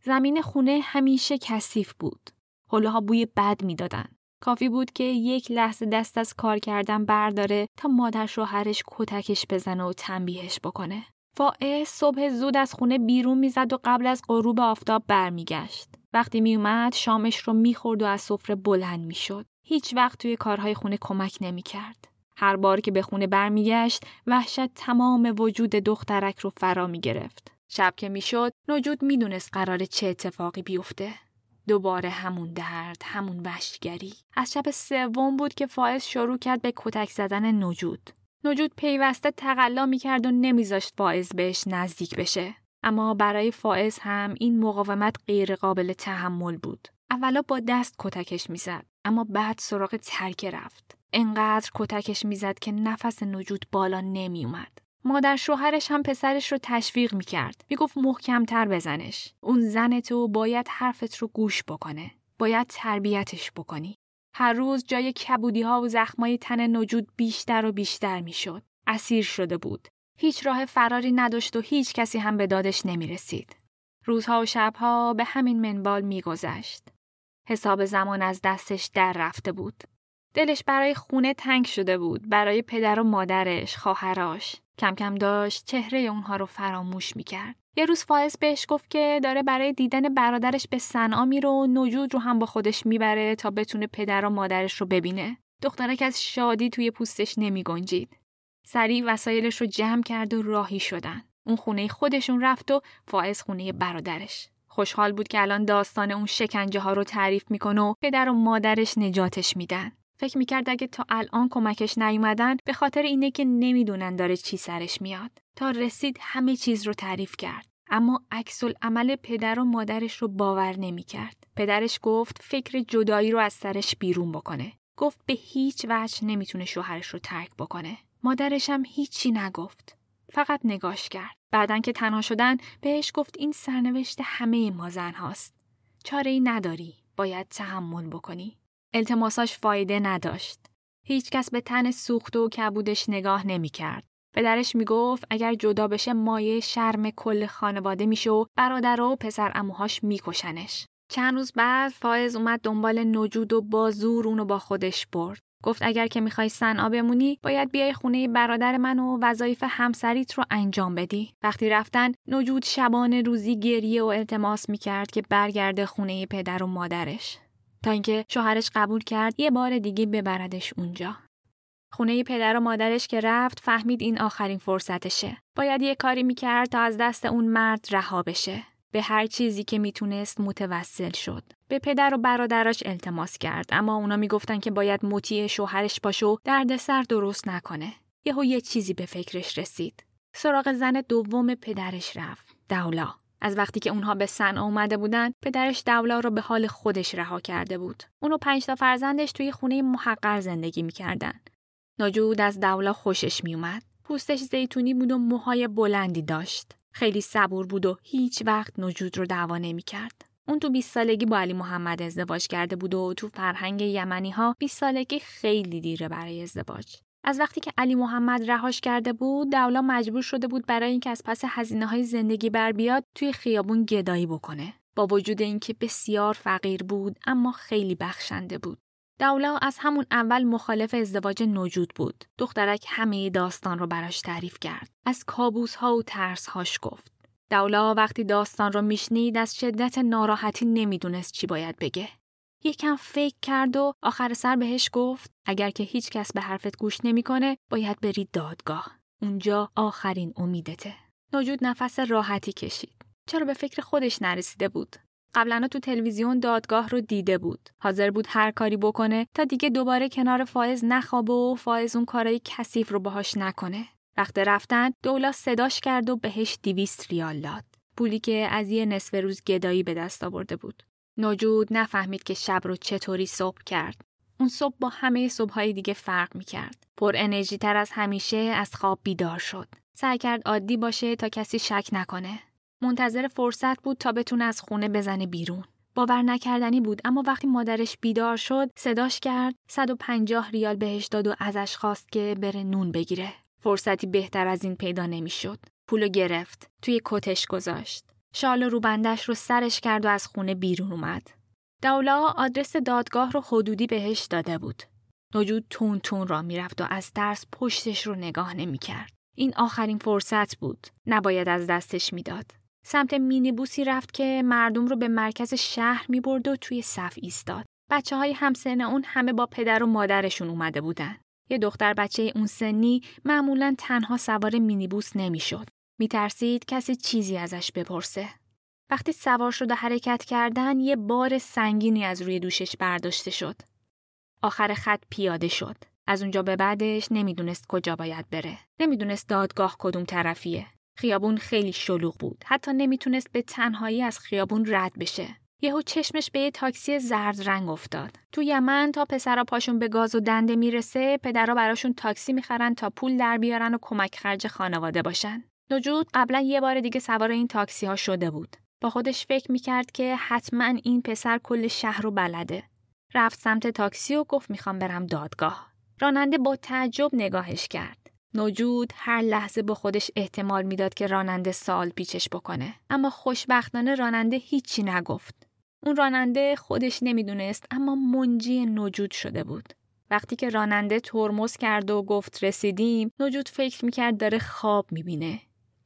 زمین خونه همیشه کثیف بود. حلوها بوی بد می‌دادن. کافی بود که یک لحظه دست از کار کردن برداره تا مادر شوهرش کتکش بزنه و تنبیهش بکنه. فائز صبح زود از خونه بیرون می‌زد و قبل از غروب آفتاب برمیگشت. وقتی میومد شامش رو می‌خورد و از سفره بلند می‌شد. هیچ وقت توی کارهای خونه کمک نمی‌کرد. هر بار که به خونه برمیگشت وحشت تمام وجود دخترک رو فرا می‌گرفت. شب که می‌شد نجود می‌دونست قرار چه اتفاقی بیفته. دوباره همون درد، همون وشگری. از شب سوم بود که فائز شروع کرد به کتک زدن نجود. نجود پیوسته تقلا می‌کرد و نمیذاشت فائز بهش نزدیک بشه. اما برای فائز هم این مقاومت غیر قابل تحمل بود. اولا با دست کتکش می‌زد اما بعد سراغ ترکه رفت. انقدر کتکش می‌زد که نفس نجود بالا نمیومد. مادر شوهرش هم پسرش رو تشویق می‌کرد. می‌گفت محکمتر بزنش. اون زن تو باید حرفت رو گوش بکنه. باید تربیتش بکنی. هر روز جای کبودی ها و زخمای تن نجود بیشتر و بیشتر می‌شد. اسیر شده بود. هیچ راه فراری نداشت و هیچ کسی هم به دادش نمی رسید. روزها و شبها به همین منبال میگذشت. حساب زمان از دستش در رفته بود. دلش برای خونه تنگ شده بود، برای پدر و مادرش، خواهراش. کم کم داشت چهره اونها رو فراموش می‌کرد. یه روز فائز بهش گفت که داره برای دیدن برادرش به صنعا میره و نجود رو هم با خودش می‌بره تا بتونه پدر و مادرش رو ببینه. دخترک از شادی توی پوستش نمی گنجید. سریع وسایلش رو جمع کرد و راهی شدن. اون خونه خودشون رفت و فائز خونه برادرش. خوشحال بود که الان داستان اون شکنجه ها رو تعریف می‌کنه و پدر و مادرش نجاتش میدن. فکر می‌کرد اگه تا الان کمکش نیومدن به خاطر اینه که نمی‌دونن داره چی سرش میاد. تا رسید همه چیز رو تعریف کرد. اما عکس عمل پدر و مادرش رو باور نمی‌کرد. پدرش گفت فکر جدایی رو از سرش بیرون بکنه. گفت به هیچ وجه نمی‌تونه شوهرش رو ترک بکنه. مادرش هم هیچی نگفت. فقط نگاش کرد. بعدن که تنها شدن بهش گفت این سرنوشت همه ما زن هاست. چاره ای نداری. باید تحمل بکنی. التماساش فایده نداشت. هیچکس به تن سوخت و کبودش نگاه نمی‌کرد. پدرش می‌گفت اگر جدا بشه مایه شرم کل خانواده میشه و برادر و پسر اموهاش میکشنش. چند روز بعد فائز اومد دنبال نجود و با زور اونو با خودش برد. گفت اگر که می‌خوای صنعا بمونی باید بیای خونه برادر من و وظایف همسریت رو انجام بدی وقتی رفتن نجود شبانه روزی گریه و التماس می‌کرد که برگرده خونه پدر و مادرش تا اینکه شوهرش قبول کرد یه بار دیگه ببردش اونجا خونه پدر و مادرش که رفت فهمید این آخرین فرصتشه. باید یه کاری می‌کرد تا از دست اون مرد رها بشه. به هر چیزی که می‌تونست متوسل شد. به پدر و برادراش التماس کرد اما اونا می‌گفتن که باید مطیع شوهرش باشه و دردسر درست نکنه. یهو یه چیزی به فکرش رسید. سراغ زن دوم پدرش رفت. دولا. از وقتی که اونها به صنعا اومده بودن پدرش دولا رو به حال خودش رها کرده بود اونو پنج تا فرزندش توی خونه محقر زندگی می‌کردن ناجود از دولا خوشش میومد. پوستش زیتونی بود و موهای بلندی داشت. خیلی صبور بود و هیچ وقت نجود رو دعوا کرد. اون تو 20 سالگی با علی محمد ازدواج کرده بود و تو فرهنگ یمنی ها 20 سالگی خیلی دیره برای ازدواج. از وقتی که علی محمد رهاش کرده بود، دولا مجبور شده بود برای اینکه از پس هزینه های زندگی بر بیاد توی خیابون گدایی بکنه. با وجود اینکه بسیار فقیر بود اما خیلی بخشنده بود. دولا از همون اول مخالف ازدواج نوجود بود. دخترک همه داستان رو براش تعریف کرد. از کابوس ها و ترس هاش گفت. دولا وقتی داستان رو میشنید از شدت ناراحتی نمی‌دونست چی باید بگه. یکم فکر کرد و آخر سر بهش گفت اگر که هیچ کس به حرفت گوش نمی‌کنه باید بری دادگاه. اونجا آخرین امیدته. نوجود نفس راحتی کشید. چرا به فکر خودش نرسیده بود؟ قبلا تو تلویزیون دادگاه رو دیده بود. حاضر بود هر کاری بکنه تا دیگه دوباره کنار فائز نخوابه و فائز اون کارای کثیف رو باهاش نکنه. وقت رفتن دولا صداش کرد و بهش دیویست ریال داد. پولی که از یه نصف روز گدایی به دست آورده بود. نوجود نفهمید که شب رو چطوری صبح کرد. اون صبح با همه صبحهای دیگه فرق می کرد. پر انرژی تر از همیشه از خواب بیدار شد. سعی کرد عادی باشه تا کسی شک نکنه. منتظر فرصت بود تا بتونه از خونه بزنه بیرون. باور نکردنی بود اما وقتی مادرش بیدار شد صداش کرد 150 ریال بهش داد و ازش خواست که بره نون بگیره. فرصتی بهتر از این پیدا نمی‌شد. پولو گرفت. توی کتش گذاشت. شال و روبندش رو سرش کرد و از خونه بیرون اومد. دولا آدرس دادگاه رو حدودی بهش داده بود. نجود تون تون را می‌رفت و از ترس پشتش رو نگاه نمی‌کرد. این آخرین فرصت بود. نباید از دستش می‌داد. سمت مینیبوسی رفت که مردم رو به مرکز شهر می برد و توی صف ایستاد. بچه های همسن اون همه با پدر و مادرشون اومده بودن. یه دختر بچه اون سنی معمولا تنها سوار مینیبوس نمی‌شد. میترسید کسی چیزی ازش بپرسه. وقتی سوار شد و حرکت کردن یه بار سنگینی از روی دوشش برداشته شد. آخر خط پیاده شد. از اونجا به بعدش نمی‌دونست کجا باید بره. نمی‌دونست دادگاه کدوم طرفیه. خیابون خیلی شلوغ بود. حتی نمی‌تونست به تنهایی از خیابون رد بشه. یهو چشمش به یه تاکسی زرد رنگ افتاد. تو یمن تا پسرا پاشون به گاز و دنده می‌رسه، پدرا براشون تاکسی می‌خرن تا پول در بیارن و کمک خرج خانواده باشن. نجود قبلا یه بار دیگه سوار این تاکسی ها شده بود. با خودش فکر می‌کرد که حتما این پسر کل شهر رو بلده. رفت سمت تاکسی و گفت می‌خوام برم دادگاه. راننده با تعجب نگاهش کرد. نوجود هر لحظه با خودش احتمال می‌داد که راننده سال پیچش بکنه اما خوشبختانه راننده هیچی نگفت اون راننده خودش نمی‌دونست اما منجی نوجود شده بود وقتی که راننده ترمز کرد و گفت رسیدیم نوجود فکر می‌کرد داره خواب می‌بینه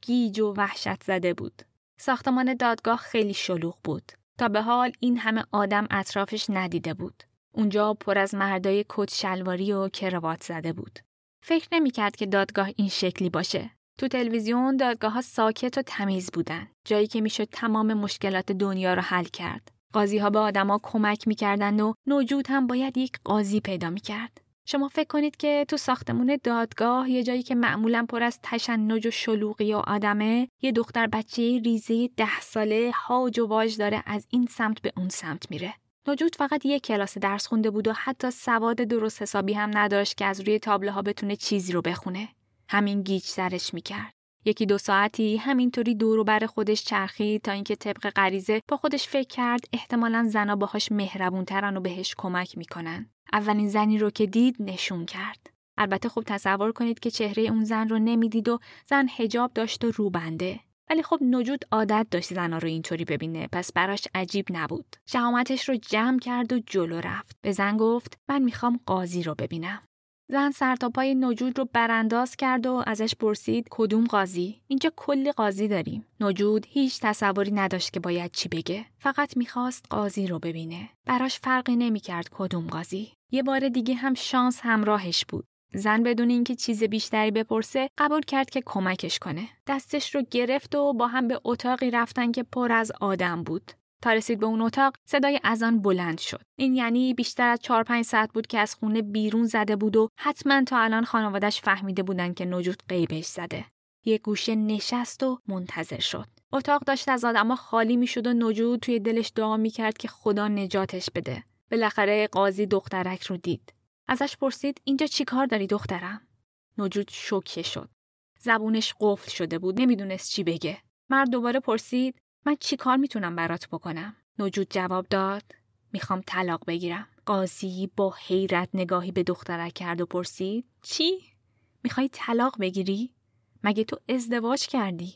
گیج و وحشت زده بود ساختمان دادگاه خیلی شلوغ بود تا به حال این همه آدم اطرافش ندیده بود اونجا پر از مردای کت شلواری و کراوات زده بود فکر نمی‌کرد که دادگاه این شکلی باشه. تو تلویزیون دادگاه ها ساکت و تمیز بودن. جایی که می‌شد تمام مشکلات دنیا رو حل کرد. قاضی ها به آدما کمک می‌کردند و نوجود هم باید یک قاضی پیدا می‌کرد. شما فکر کنید که تو ساختمون دادگاه یه جایی که معمولا پر از تشنج و شلوغی و آدمه یه دختر بچه ریزه ده ساله هاج و واج داره از این سمت به اون سمت میره. نجود فقط یک کلاس درس خونده بود و حتی سواد درست حسابی هم نداشت که از روی تابله بتونه چیزی رو بخونه. همین گیج سرش می‌کرد. یکی دو ساعتی همینطوری دور بر خودش چرخید تا اینکه طبق غریزه با خودش فکر کرد احتمالا زنا باهاش مهربونترن و بهش کمک می‌کنن. اولین زنی رو که دید نشون کرد. البته خوب تصور کنید که چهره اون زن رو نمی‌دید و زن هجاب داشت و روبنده. ولی خب نجود عادت داشت زنا رو اینطوری ببینه پس براش عجیب نبود شهامتش رو جمع کرد و جلو رفت به زن گفت من می‌خوام قاضی رو ببینم زن سر تا پای نجود رو برانداز کرد و ازش پرسید کدوم قاضی؟ اینجا کلی قاضی داریم. نجود هیچ تصوری نداشت که باید چی بگه. فقط می‌خواست قاضی رو ببینه. براش فرقی نمی‌کرد کدوم قاضی. یه بار دیگه هم شانس همراهش بود. زن بدون اینکه چیز بیشتری بپرسه قبول کرد که کمکش کنه. دستش رو گرفت و با هم به اتاقی رفتن که پر از آدم بود. تا رسید به اون اتاق صدای اذان بلند شد. این یعنی بیشتر از 4 5 ساعت بود که از خونه بیرون زده بود و حتما تا الان خانوادش فهمیده بودن که نجود قیبش زده. یه گوشه نشست و منتظر شد. اتاق داشت از آدما خالی می‌شد و نجود توی دلش دعا می‌کرد که خدا نجاتش بده. بالاخره قاضی دخترک رو دید. ازش پرسید اینجا چیکار داری دخترم؟ نجود شوکه شد. زبونش قفل شده بود. نمی‌دونست چی بگه. مرد دوباره پرسید من چی کار می‌تونم برات بکنم؟ نجود جواب داد می‌خوام طلاق بگیرم. قاضی با حیرت نگاهی به دخترک کرد و پرسید چی؟ می‌خوای طلاق بگیری؟ مگه تو ازدواج کردی؟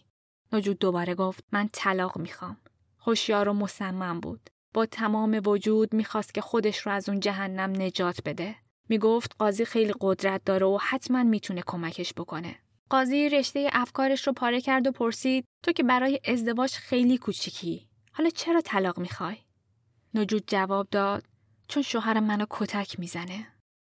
نجود دوباره گفت من طلاق می‌خوام. خوشیار و مصمم بود. با تمام وجود می‌خواست که خودش رو از اون جهنم نجات بده. می‌گفت قاضی خیلی قدرت داره و حتما می‌تونه کمکش بکنه. قاضی رشته افکارش رو پاره کرد و پرسید تو که برای ازدواج خیلی کوچیکی حالا چرا طلاق می‌خوای؟ نجود جواب داد چون شوهر منو کتک می‌زنه.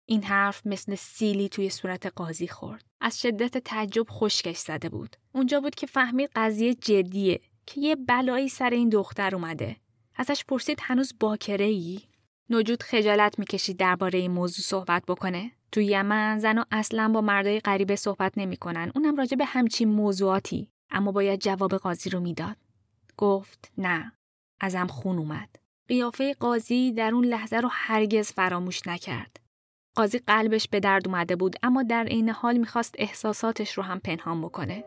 این حرف مثل سیلی توی صورت قاضی خورد. از شدت تعجب خشکش زده بود. اونجا بود که فهمید قضیه جدیه که یه بلایی سر این دختر اومده. ازش پرسید هنوز باکره ای؟ نجود خجالت می‌کشید درباره این موضوع صحبت بکنه. تو یمن زنها اصلا با مردای غریبه صحبت نمی‌کنن. اونم راجع به همچین موضوعاتی. اما باید جواب قاضی رو می‌داد. گفت نه. ازم خون اومد. قیافه قاضی در اون لحظه رو هرگز فراموش نکرد. قاضی قلبش به درد اومده بود اما در عین حال می‌خواست احساساتش رو هم پنهان بکنه.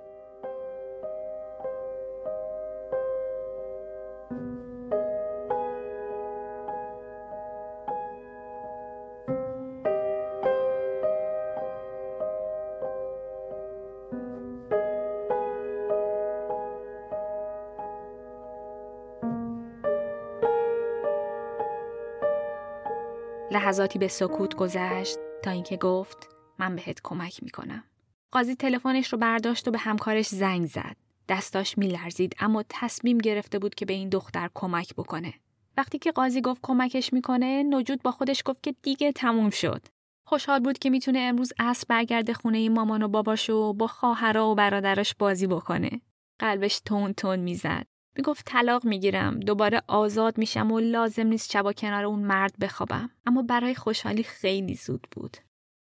لحظاتی به سکوت گذشت تا اینکه گفت من بهت کمک می‌کنم. قاضی تلفنش رو برداشت و به همکارش زنگ زد. دستاش میلرزید اما تصمیم گرفته بود که به این دختر کمک بکنه. وقتی که قاضی گفت کمکش می‌کنه، نجود با خودش گفت که دیگه تموم شد. خوشحال بود که می‌تونه امروز عصر برگرده خونه مامان و باباش با خواهرا و برادرش بازی بکنه. قلبش تون تون می‌زد. می‌گفت طلاق می‌گیرم دوباره آزاد میشم و لازم نیست شبا کنار اون مرد بخوابم. اما برای خوشحالی خیلی زود بود.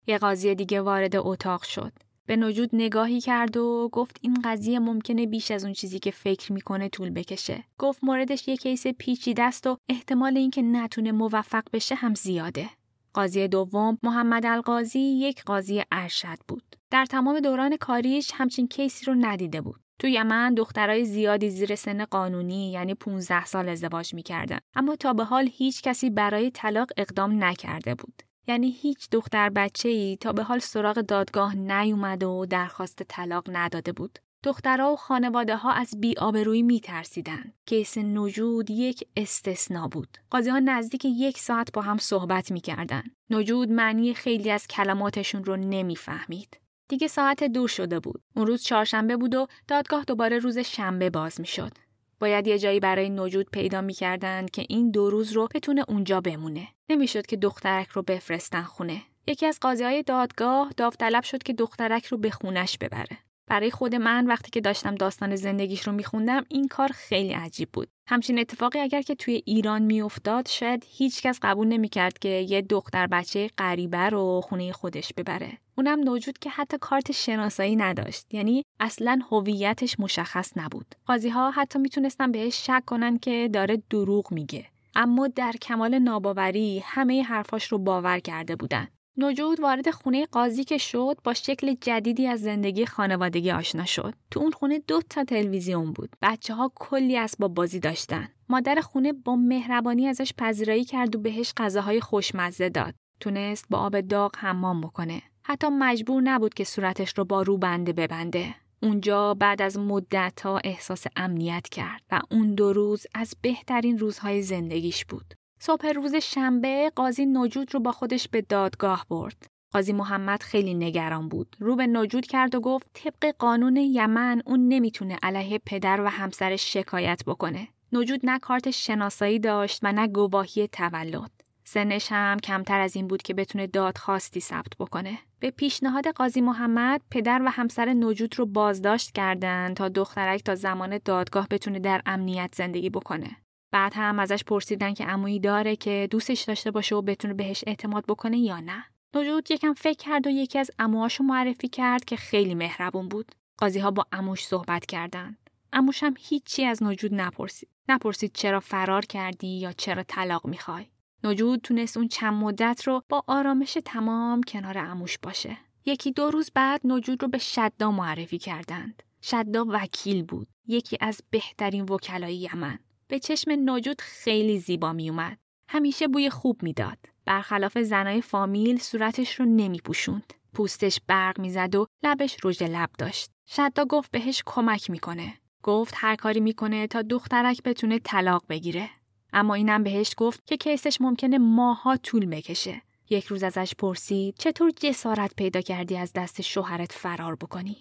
یه قاضی دیگه وارد اتاق شد. به نجود نگاهی کرد و گفت این قضیه ممکنه بیش از اون چیزی که فکر می‌کنه طول بکشه. گفت موردش یه کیس پیچی دست و احتمال اینکه نتونه موفق بشه هم زیاده. قاضی دوم محمد القاضی یک قاضی ارشد بود. در تمام دوران کاریش همچین کیسی رو ندیده بود. تو یمن دخترای زیادی زیر سن قانونی یعنی 15 سال ازدواج می‌کردن اما تا به حال هیچ کسی برای طلاق اقدام نکرده بود یعنی هیچ دختر بچه ای تا به حال سراغ دادگاه نیومده و درخواست طلاق نداده بود دخترها و خانواده ها از بیآبرویی میترسیدن. کیس نجود یک استثنا بود. قاضی ها نزدیک یک ساعت با هم صحبت می‌کردن. نجود معنی خیلی از کلماتشون رو نمی‌فهمید. دیگه ساعت دو شده بود. اون روز چهارشنبه بود و دادگاه دوباره روز شنبه باز می‌شد. باید یه جایی برای نجود پیدا می‌کردن که این دو روز رو بتونه اونجا بمونه. نمی‌شد که دخترک رو بفرستن خونه. یکی از قاضی های دادگاه داوطلب شد که دخترک رو به خونش ببره. برای خود من وقتی که داشتم داستان زندگیش رو میخوندم این کار خیلی عجیب بود. همچین اتفاقی اگر که توی ایران میافتاد شاید هیچکس قبول نمی‌کرد که یه دختر بچه غریبه رو خونه خودش ببره. اونم نوجود که حتی کارت شناسایی نداشت یعنی اصلا هویتش مشخص نبود. قاضی ها حتی می‌تونستن بهش شک کنن که داره دروغ میگه. اما در کمال ناباوری همه حرفاش رو باور کرده بودن. نجود وارد خونه قاضی که شد با شکل جدیدی از زندگی خانوادگی آشنا شد. تو اون خونه دو تا تلویزیون بود. بچه ها کلی اسباب بازی داشتن. مادر خونه با مهربانی ازش پذیرایی کرد و بهش غذاهای خوشمزه داد. تونست با آب داغ حمام بکنه. حتی مجبور نبود که صورتش رو با روبنده ببنده. اونجا بعد از مدت ها احساس امنیت کرد و اون دو روز از بهترین روزهای زندگیش بود. صبح روز شنبه قاضی نجود رو با خودش به دادگاه برد. قاضی محمد خیلی نگران بود. رو به نجود کرد و گفت طبق قانون یمن اون نمی‌تونه علیه پدر و همسرش شکایت بکنه. نجود نه کارت شناسایی داشت و نه گواهی تولد. سنش هم کمتر از این بود که بتونه دادخواستی ثبت بکنه. به پیشنهاد قاضی محمد پدر و همسر نجود رو بازداشت کردند تا دخترک تا زمان دادگاه بتونه در امنیت زندگی بکنه. بعد هم ازش پرسیدن که عمویی داره که دوستش داشته باشه و بتونه بهش اعتماد بکنه یا نه. نجود یکم فکر کرد و یکی از عموهاشو معرفی کرد که خیلی مهربون بود. قاضی ها با عموش صحبت کردند. عموش هم هیچی از نجود نپرسید. نپرسید چرا فرار کردی یا چرا طلاق می‌خوای. نجود تونست اون چند مدت رو با آرامش تمام کنار عموش باشه. یکی دو روز بعد نجود رو به شدا معرفی کردند. شدا وکیل بود. یکی از بهترین وکلای یمن. به چشم نجود خیلی زیبا می اومد. همیشه بوی خوب می‌داد. برخلاف زنای فامیل صورتش رو نمی پوشوند. پوستش برق می‌زد و لبش رژ لب داشت. شدا گفت بهش کمک می‌کنه. گفت هر کاری می‌کنه تا دخترک بتونه طلاق بگیره. اما اینم بهش گفت که کیسش ممکنه ماها طول بکشه. یک روز ازش پرسید چطور جسارت پیدا کردی از دست شوهرت فرار بکنی؟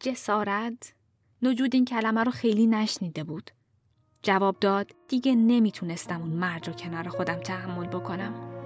جسارت؟ نجود این کلمه رو خیلی نشنیده بود. جواب داد دیگه نمی‌تونستم اون مرد رو کنار خودم تحمل بکنم.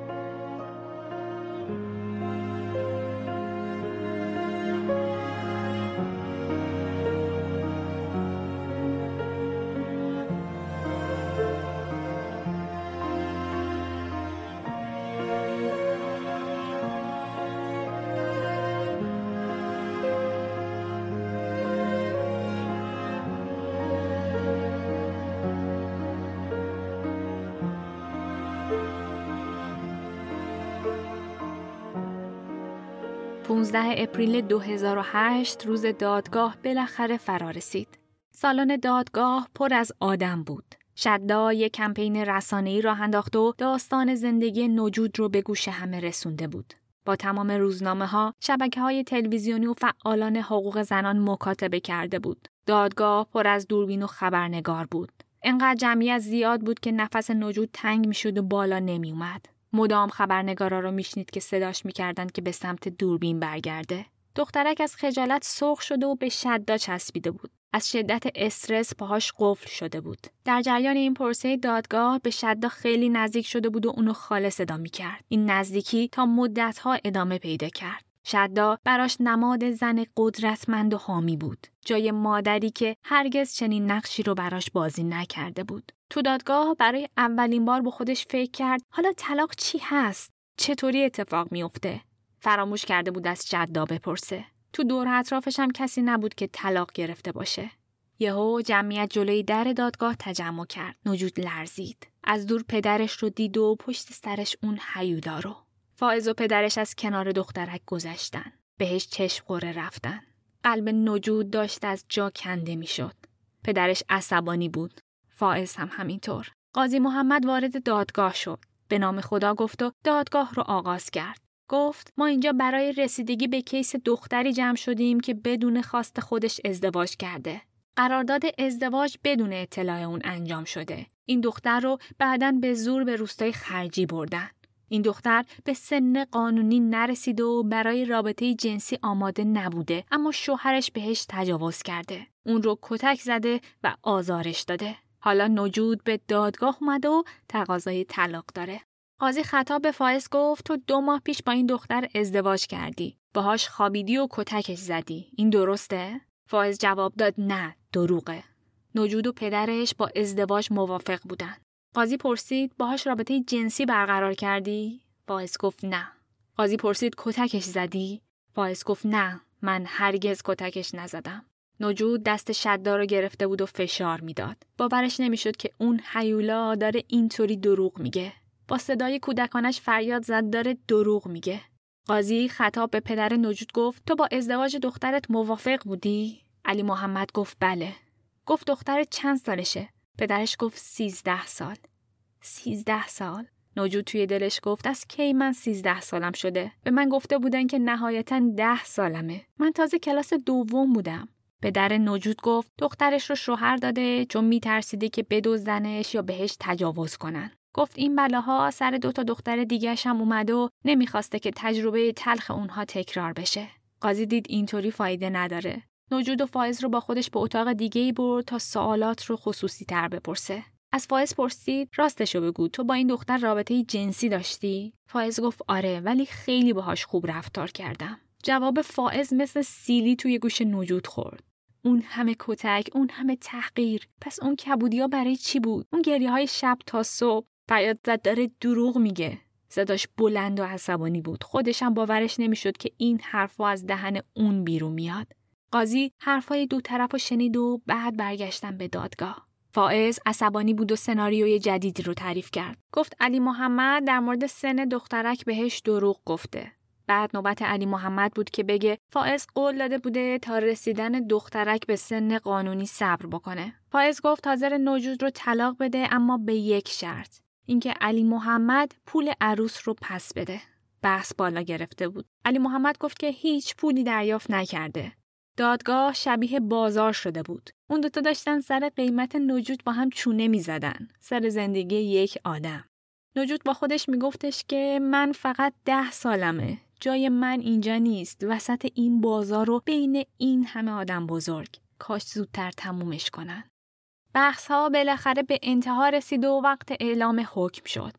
15 اپریل 2008 روز دادگاه بالاخره فرا رسید. سالن دادگاه پر از آدم بود. شدا یک کمپین رسانه‌ای راه انداخت و داستان زندگی نجود رو به گوش همه رسونده بود. با تمام روزنامه ها، شبکه های تلویزیونی و فعالان حقوق زنان مکاتبه کرده بود. دادگاه پر از دوربین و خبرنگار بود. انقدر جمعیت زیاد بود که نفس نجود تنگ می‌شد و بالا نمی. مدام خبرنگارا رو میشنید که صداش می‌کردند که به سمت دوربین برگرده. دخترک از خجالت سرخ شده و به شدا چسبیده بود. از شدت استرس پاهاش قفل شده بود. در جریان این پرسه دادگاه به شدا خیلی نزدیک شده بود و اونو خاله صدا می‌کرد. این نزدیکی تا مدتها ادامه پیدا کرد. شدا براش نماد زن قدرتمند و حامی بود. جای مادری که هرگز چنین نقشی رو براش بازی نکرده بود. تو دادگاه برای اولین بار با خودش فکر کرد حالا طلاق چی هست؟ چطوری اتفاق میافته؟ فراموش کرده بود از جدا بپرسه. تو دور اطرافش هم کسی نبود که طلاق گرفته باشه. یهو جمعیت جلوی در دادگاه تجمع کرد. نجود لرزید. از دور پدرش رو دید و پشت سرش اون حیودا رو. فائز و پدرش از کنار دخترک گذشتن. بهش چشم قره رفتن. قلب نجود داشت از جا کنده می‌شد. پدرش عصبانی بود. فائز هم همینطور. قاضی محمد وارد دادگاه شد. به نام خدا گفت و دادگاه رو آغاز کرد. گفت ما اینجا برای رسیدگی به کیس دختری جمع شدیم که بدون خواست خودش ازدواج کرده. قرارداد ازدواج بدون اطلاع اون انجام شده. این دختر رو بعدا به زور به روستای خرجی بردن. این دختر به سن قانونی نرسیده و برای رابطه جنسی آماده نبوده اما شوهرش بهش تجاوز کرده. اون رو کتک زده و آزارش داده. حالا نجود به دادگاه اومده و تقاضای طلاق داره. قاضی خطاب به فائز گفت تو دو ماه پیش با این دختر ازدواج کردی. باهاش خوابیدی و کتکش زدی. این درسته؟ فائز جواب داد نه، دروغه. نجود و پدرش با ازدواج موافق بودن. قاضی پرسید باهاش رابطه جنسی برقرار کردی؟ فائز گفت نه. قاضی پرسید کتکش زدی؟ فائز گفت نه، من هرگز کتکش نزدم. نجود دست شدا رو گرفته بود و فشار می‌داد. باورش نمی‌شد که اون حیولا داره اینطوری دروغ میگه. با صدای کودکانش فریاد زد داره دروغ میگه. قاضی خطاب به پدر نجود گفت تو با ازدواج دخترت موافق بودی؟ علی محمد گفت بله. گفت دختر چند سالشه؟ پدرش گفت سیزده سال. سیزده سال؟ نجود توی دلش گفت از کی من سیزده سالم شده؟ به من گفته بودن که نهایتا ده سالمه. من تازه کلاس دوم بودم. به در نجود گفت دخترش رو شوهر داده چون میترسیده که بدزدنش یا بهش تجاوز کنن. گفت این بلاها سر دو تا دختر دیگرش هم اومد و نمی‌خواسته که تجربه تلخ اونها تکرار بشه. قاضی دید اینطوری فایده نداره. نجود و فائز رو با خودش به اتاق دیگه ای برد تا سوالات رو خصوصی تر بپرسه. از فائز پرسید راستشو بگو تو با این دختر رابطه جنسی داشتی؟ فائز گفت آره ولی خیلی باهاش خوب رفتار کردم. جواب فائز مثل سیلی توی گوش نجود خورد. اون همه کتک، اون همه تحقیر. پس اون کبودیا برای چی بود؟ اون گریه های شب تا صبح. فریاد زد داره دروغ میگه. صداش بلند و عصبانی بود. خودش هم باورش نمی‌شد که این حرفا از دهن اون بیرون میاد. قاضی حرفای دو طرف شنید و بعد برگشتن به دادگاه. فائز عصبانی بود و سناریوی جدیدی رو تعریف کرد. گفت علی محمد در مورد سن دخترک بهش دروغ گفته. بعد نوبت علی محمد بود که بگه فائز قول داده بوده تا رسیدن دخترک به سن قانونی صبر بکنه. فائز گفت حاضر نوجود رو طلاق بده اما به یک شرط. اینکه علی محمد پول عروس رو پس بده. بحث بالا گرفته بود. علی محمد گفت که هیچ پولی دریافت نکرده. دادگاه شبیه بازار شده بود. اون دوتا داشتن سر قیمت نجود با هم چونه می زدن. سر زندگی یک آدم. نجود با خودش میگفتش که من فقط ده سالمه. جای من اینجا نیست. وسط این بازار رو بین این همه آدم بزرگ. کاش زودتر تمومش کنن. بحث ها بالاخره به انتها رسید و وقت اعلام حکم شد.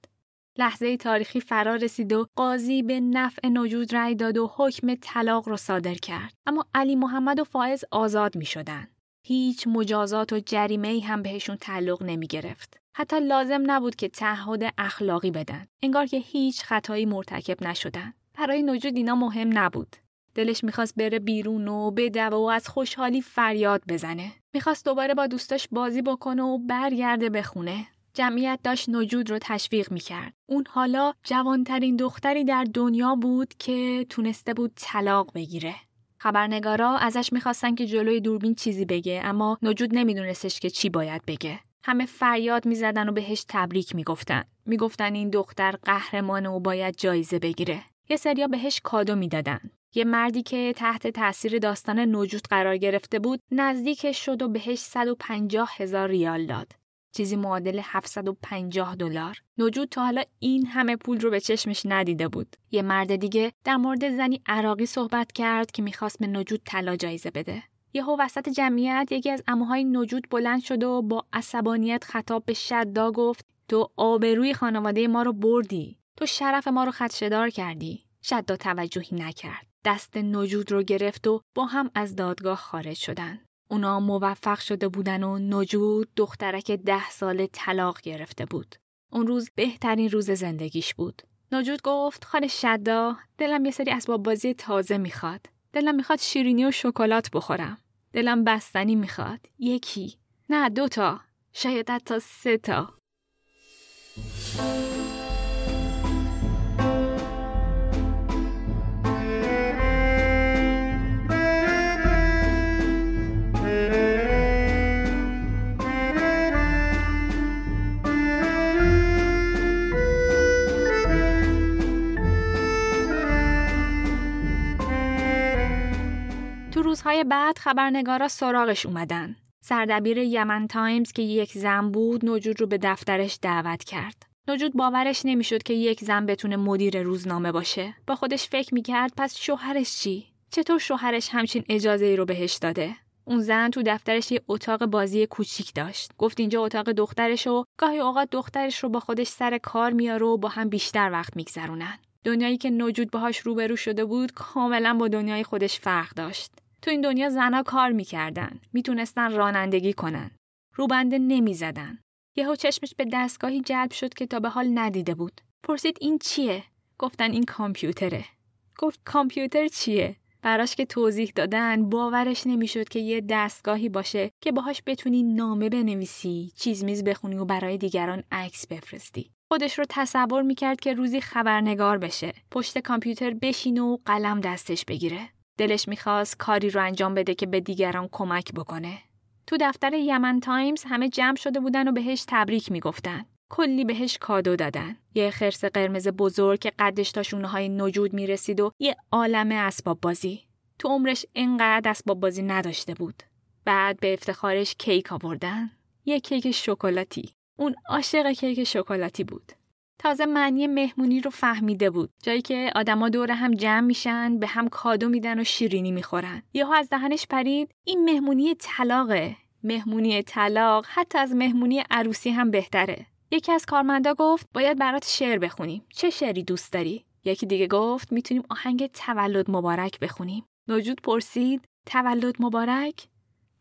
لحظه تاریخی فرا رسید و قاضی به نفع نجود رأی داد و حکم طلاق را صادر کرد اما علی محمد و فائز آزاد می شدن. هیچ مجازات و جریمه ای هم بهشون تعلق نمی گرفت. حتی لازم نبود که تعهد اخلاقی بدن. انگار که هیچ خطایی مرتکب نشدن. برای نجود اینا مهم نبود. دلش می‌خواست بره بیرون و بدوه و از خوشحالی فریاد بزنه. می‌خواست دوباره با دوستاش بازی بکنه و برگرده به خونه. جمعیت داشت نجود رو تشویق می‌کرد. اون حالا جوانترین دختری در دنیا بود که تونسته بود طلاق بگیره. خبرنگارا ازش می‌خواستن که جلوی دوربین چیزی بگه اما نجود نمیدونستش که چی باید بگه. همه فریاد می‌زدن و بهش تبریک می‌گفتن. می‌گفتن این دختر قهرمانه و باید جایزه بگیره. یه سریا بهش کادو می‌دادن. یه مردی که تحت تاثیر داستان نجود قرار گرفته بود نزدیکش شد و بهش 150 هزار ریال داد. چیزی معادل 750 دلار. نجود تا حالا این همه پول رو به چشمش ندیده بود. یه مرد دیگه در مورد زنی عراقی صحبت کرد که می‌خواست به نجود طلا جایزه بده. یهو وسط جمعیت یکی از اموهای نجود بلند شد و با عصبانیت خطاب به شدا گفت تو آبروی خانواده ما رو بردی. تو شرف ما رو خدشدار کردی. شدا توجهی نکرد. دست نجود رو گرفت و با هم از دادگاه خارج شدن. اونا موفق شده بودن و نجود دخترک ده سال طلاق گرفته بود. اون روز بهترین روز زندگیش بود. نجود گفت خاله شدا دلم یه سری اسباب بازی تازه می‌خواد. دلم می‌خواد شیرینی و شکلات بخورم. دلم بستنی می‌خواد. یکی. نه دوتا. شاید حتی سه تا. روزهای بعد خبرنگارا سراغش اومدن. سردبیر یمن تایمز که یک زن بود نجود رو به دفترش دعوت کرد. نجود باورش نمی‌شد که یک زن بتونه مدیر روزنامه باشه. با خودش فکر می‌کرد پس شوهرش چی؟ چطور شوهرش همچین اجازه ای رو بهش داده؟ اون زن تو دفترش یه اتاق بازی کوچیک داشت. گفت اینجا اتاق دخترش و گاهی اوقات دخترش رو با خودش سر کار میاره و با هم بیشتر وقت میگذرونن. دنیایی که نجود باهاش روبرو شده بود کاملا با دنیای خودش فرق داشت. تو این دنیا زنها کار می‌کردن. می‌تونستن رانندگی کنن. روبنده نمی‌زدن. یهو چشمش به دستگاهی جلب شد که تا به حال ندیده بود. پرسید این چیه؟ گفتن این کامپیوتره. گفت کامپیوتر چیه؟ براش که توضیح دادن باورش نمی‌شد که یه دستگاهی باشه که باهاش بتونی نامه بنویسی، چیز میز بخونی و برای دیگران عکس بفرستی. خودش رو تصور می‌کرد که روزی خبرنگار بشه، پشت کامپیوتر بشینه و قلم دستش بگیره. دلش می‌خواست کاری رو انجام بده که به دیگران کمک بکنه. تو دفتر یمن تایمز همه جمع شده بودن و بهش تبریک می‌گفتن. کلی بهش کادو دادن. یه خرس قرمز بزرگ که قدش تا شونه های نجود می‌رسید و یه عالم اسباب بازی. تو عمرش اینقدر اسباب بازی نداشته بود. بعد به افتخارش کیک آوردن. یه کیک شکلاتی. اون عاشق کیک شکلاتی بود. تازه معنی مهمونی رو فهمیده بود. جایی که آدما دور هم جمع میشن به هم کادو میدن و شیرینی می‌خورن. یهو از دهنش پرید. این مهمونی طلاقه. مهمونی طلاق حتی از مهمونی عروسی هم بهتره. یکی از کارمندا گفت باید برات شعر بخونیم. چه شعری دوست داری? یکی دیگه گفت می‌تونیم آهنگ تولد مبارک بخونیم. نوجود پرسید تولد مبارک؟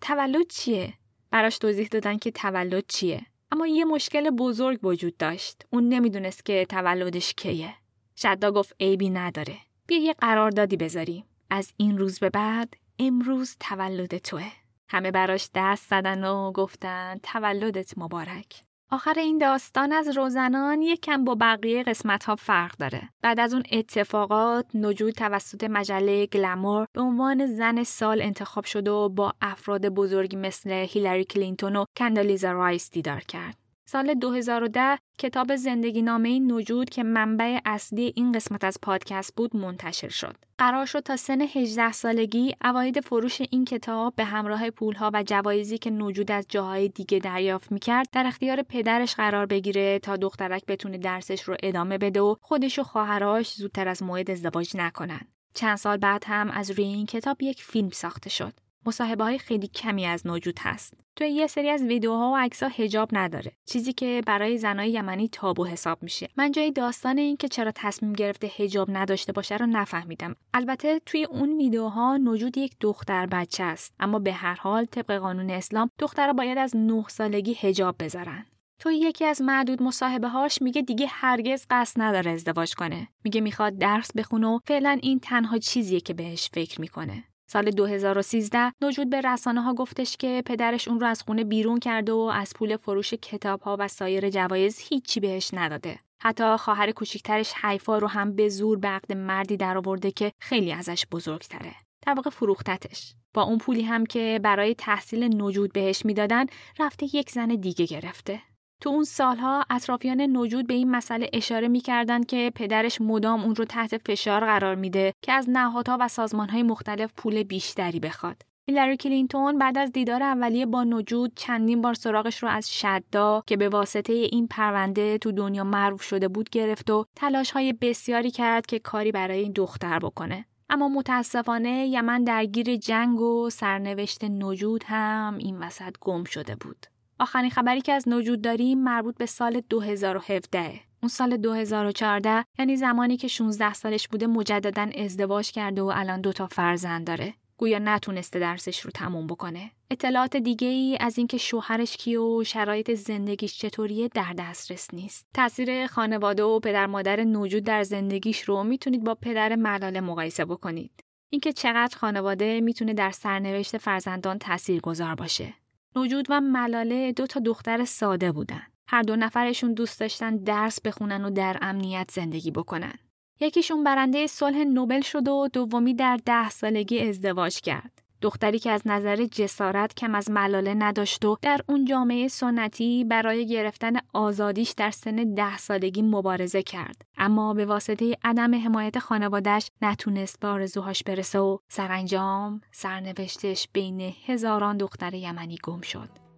تولد چیه؟ براش توضیح دادن که تولد چیه. اما یه مشکل بزرگ وجود داشت. اون نمی‌دونست که تولدش کیه. شدا گفت عیبی نداره. بیا یه قراردادی بذاریم. از این روز به بعد امروز تولد توه. همه براش دست زدن و گفتن تولدت مبارک. آخر این داستان از روزنان یکم با بقیه قسمت ها فرق داره. بعد از اون اتفاقات نجود توسط مجله گلمور به عنوان زن سال انتخاب شد و با افراد بزرگی مثل هیلاری کلینتون و کاندولیزا رایس دیدار کرد. سال 2010 کتاب زندگی نامه نجود که منبع اصلی این قسمت از پادکست بود منتشر شد. قرار شد تا سن 18 سالگی عواید فروش این کتاب به همراه پولها و جوایزی که نجود از جاهای دیگه دریافت می‌کرد در اختیار پدرش قرار بگیره تا دخترک بتونه درسش رو ادامه بده و خودش و خواهراش زودتر از موعد ازدواج نکنن. چند سال بعد هم از روی این کتاب یک فیلم ساخته شد. مصاحبه های خیلی کمی از موجود هست. توی یه سری از ویدیوها و عکس‌ها حجاب نداره. چیزی که برای زنای یمنی تابو حساب میشه. من جای داستان این که چرا تصمیم گرفته حجاب نداشته باشه رو نفهمیدم. البته توی اون ویدیوها نوجود یک دختر بچه است. اما به هر حال طبق قانون اسلام دخترها باید از 9 سالگی حجاب بذارن. تو یکی از معدود مصاحبه هاش میگه دیگه هرگز قصد نداره ازدواج کنه. میگه می‌خواد درس بخونه و فعلا این تنها چیزیه که بهش فکر می‌کنه. سال 2013 نوجود به رسانه ها گفتش که پدرش اون رو از خونه بیرون کرده و از پول فروش کتاب ها و سایر جوایز هیچی بهش نداده. حتی خواهر کوچیکترش حیفا رو هم به زور به عقد مردی درآورده که خیلی ازش بزرگتره. در واقع فروختتش. با اون پولی هم که برای تحصیل نوجود بهش می‌دادن رفته یک زن دیگه گرفته. تو اون سالها اطرافیان نوجود به این مسئله اشاره می‌کردند که پدرش مدام اون رو تحت فشار قرار میده که از نهادها و سازمانهای مختلف پول بیشتری بخواد. هیلاری کلینتون بعد از دیدار اولیه با نوجود چندین بار سراغش رو از شدا که به واسطه این پرونده تو دنیا معروف شده بود گرفت و تلاش های بسیاری کرد که کاری برای این دختر بکنه. اما متاسفانه یمن درگیر جنگ و سرنوشت نوجود هم این وسط گم شده بود. آخرین خبری که از نوجود داریم مربوط به سال 2017 اون سال 2014 یعنی زمانی که 16 سالش بوده مجددا ازدواج کرده و الان دوتا فرزند داره. گویا نتونسته درسش رو تموم بکنه. اطلاعات دیگه ای از اینکه شوهرش کی و شرایط زندگیش چطوریه در دسترس نیست. تاثیر خانواده و پدر مادر نوجود در زندگیش رو می‌تونید با پدر ملاله مقایسه بکنید. اینکه چقدر خانواده می‌تونه در سرنوشت فرزندان تأثیر گذار باشه. نوجود و ملاله دو تا دختر ساده بودن. هر دو نفرشون دوست داشتن درس بخونن و در امنیت زندگی بکنن. یکیشون برنده صلح نوبل شد و دومی در ده سالگی ازدواج کرد. دختری که از نظر جسارت کم از ملاله نداشت و در اون جامعه سنتی برای گرفتن آزادیش در سن ده سالگی مبارزه کرد. اما به واسطه عدم حمایت خانوادش نتونست به آرزوهاش برسه و سرانجام سرنوشتش بین هزاران دختر یمنی گم شد.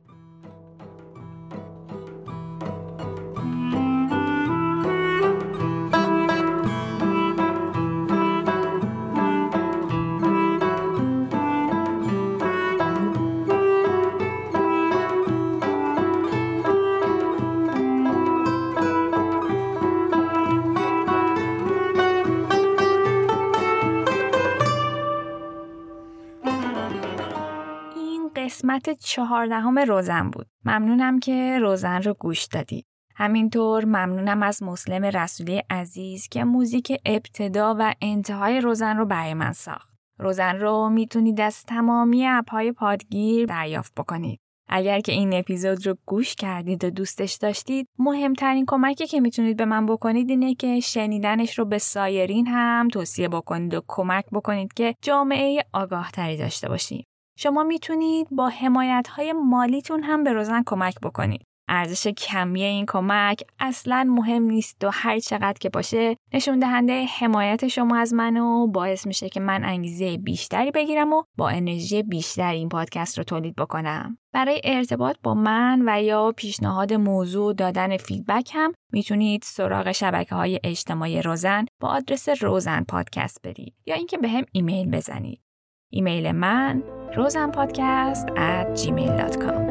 قسمت چهاردهم روزن بود. ممنونم که روزن رو گوش دادید. همینطور ممنونم از مسلم رسولی عزیز که موزیک ابتدا و انتهای روزن رو برای من ساخت. روزن رو می‌تونید از تمامی اپهای پادگیر دریافت بکنید. اگر که این اپیزود رو گوش کردید و دوستش داشتید مهمترین کمکی که می‌تونید به من بکنید اینه که شنیدنش رو به سایرین هم توصیه بکنید و کمک بکنید که جامعه آگاهتری داشته باشیم. شما می‌تونید با حمایت های مالیتون هم به روزن کمک بکنید. ارزش کمی این کمک اصلا مهم نیست و هر چقدر که باشه نشون دهنده حمایت شما از من و باعث میشه که من انگیزه بیشتری بگیرم و با انرژی بیشتری این پادکست رو تولید بکنم. برای ارتباط با من و یا پیشنهاد موضوع دادن فیدبک هم می‌تونید سراغ شبکه های اجتماعی روزن با آدرس روزن پادکست برید یا اینکه به هم ایمیل بزنید. ایمیل من روزن پادکست at gmail.com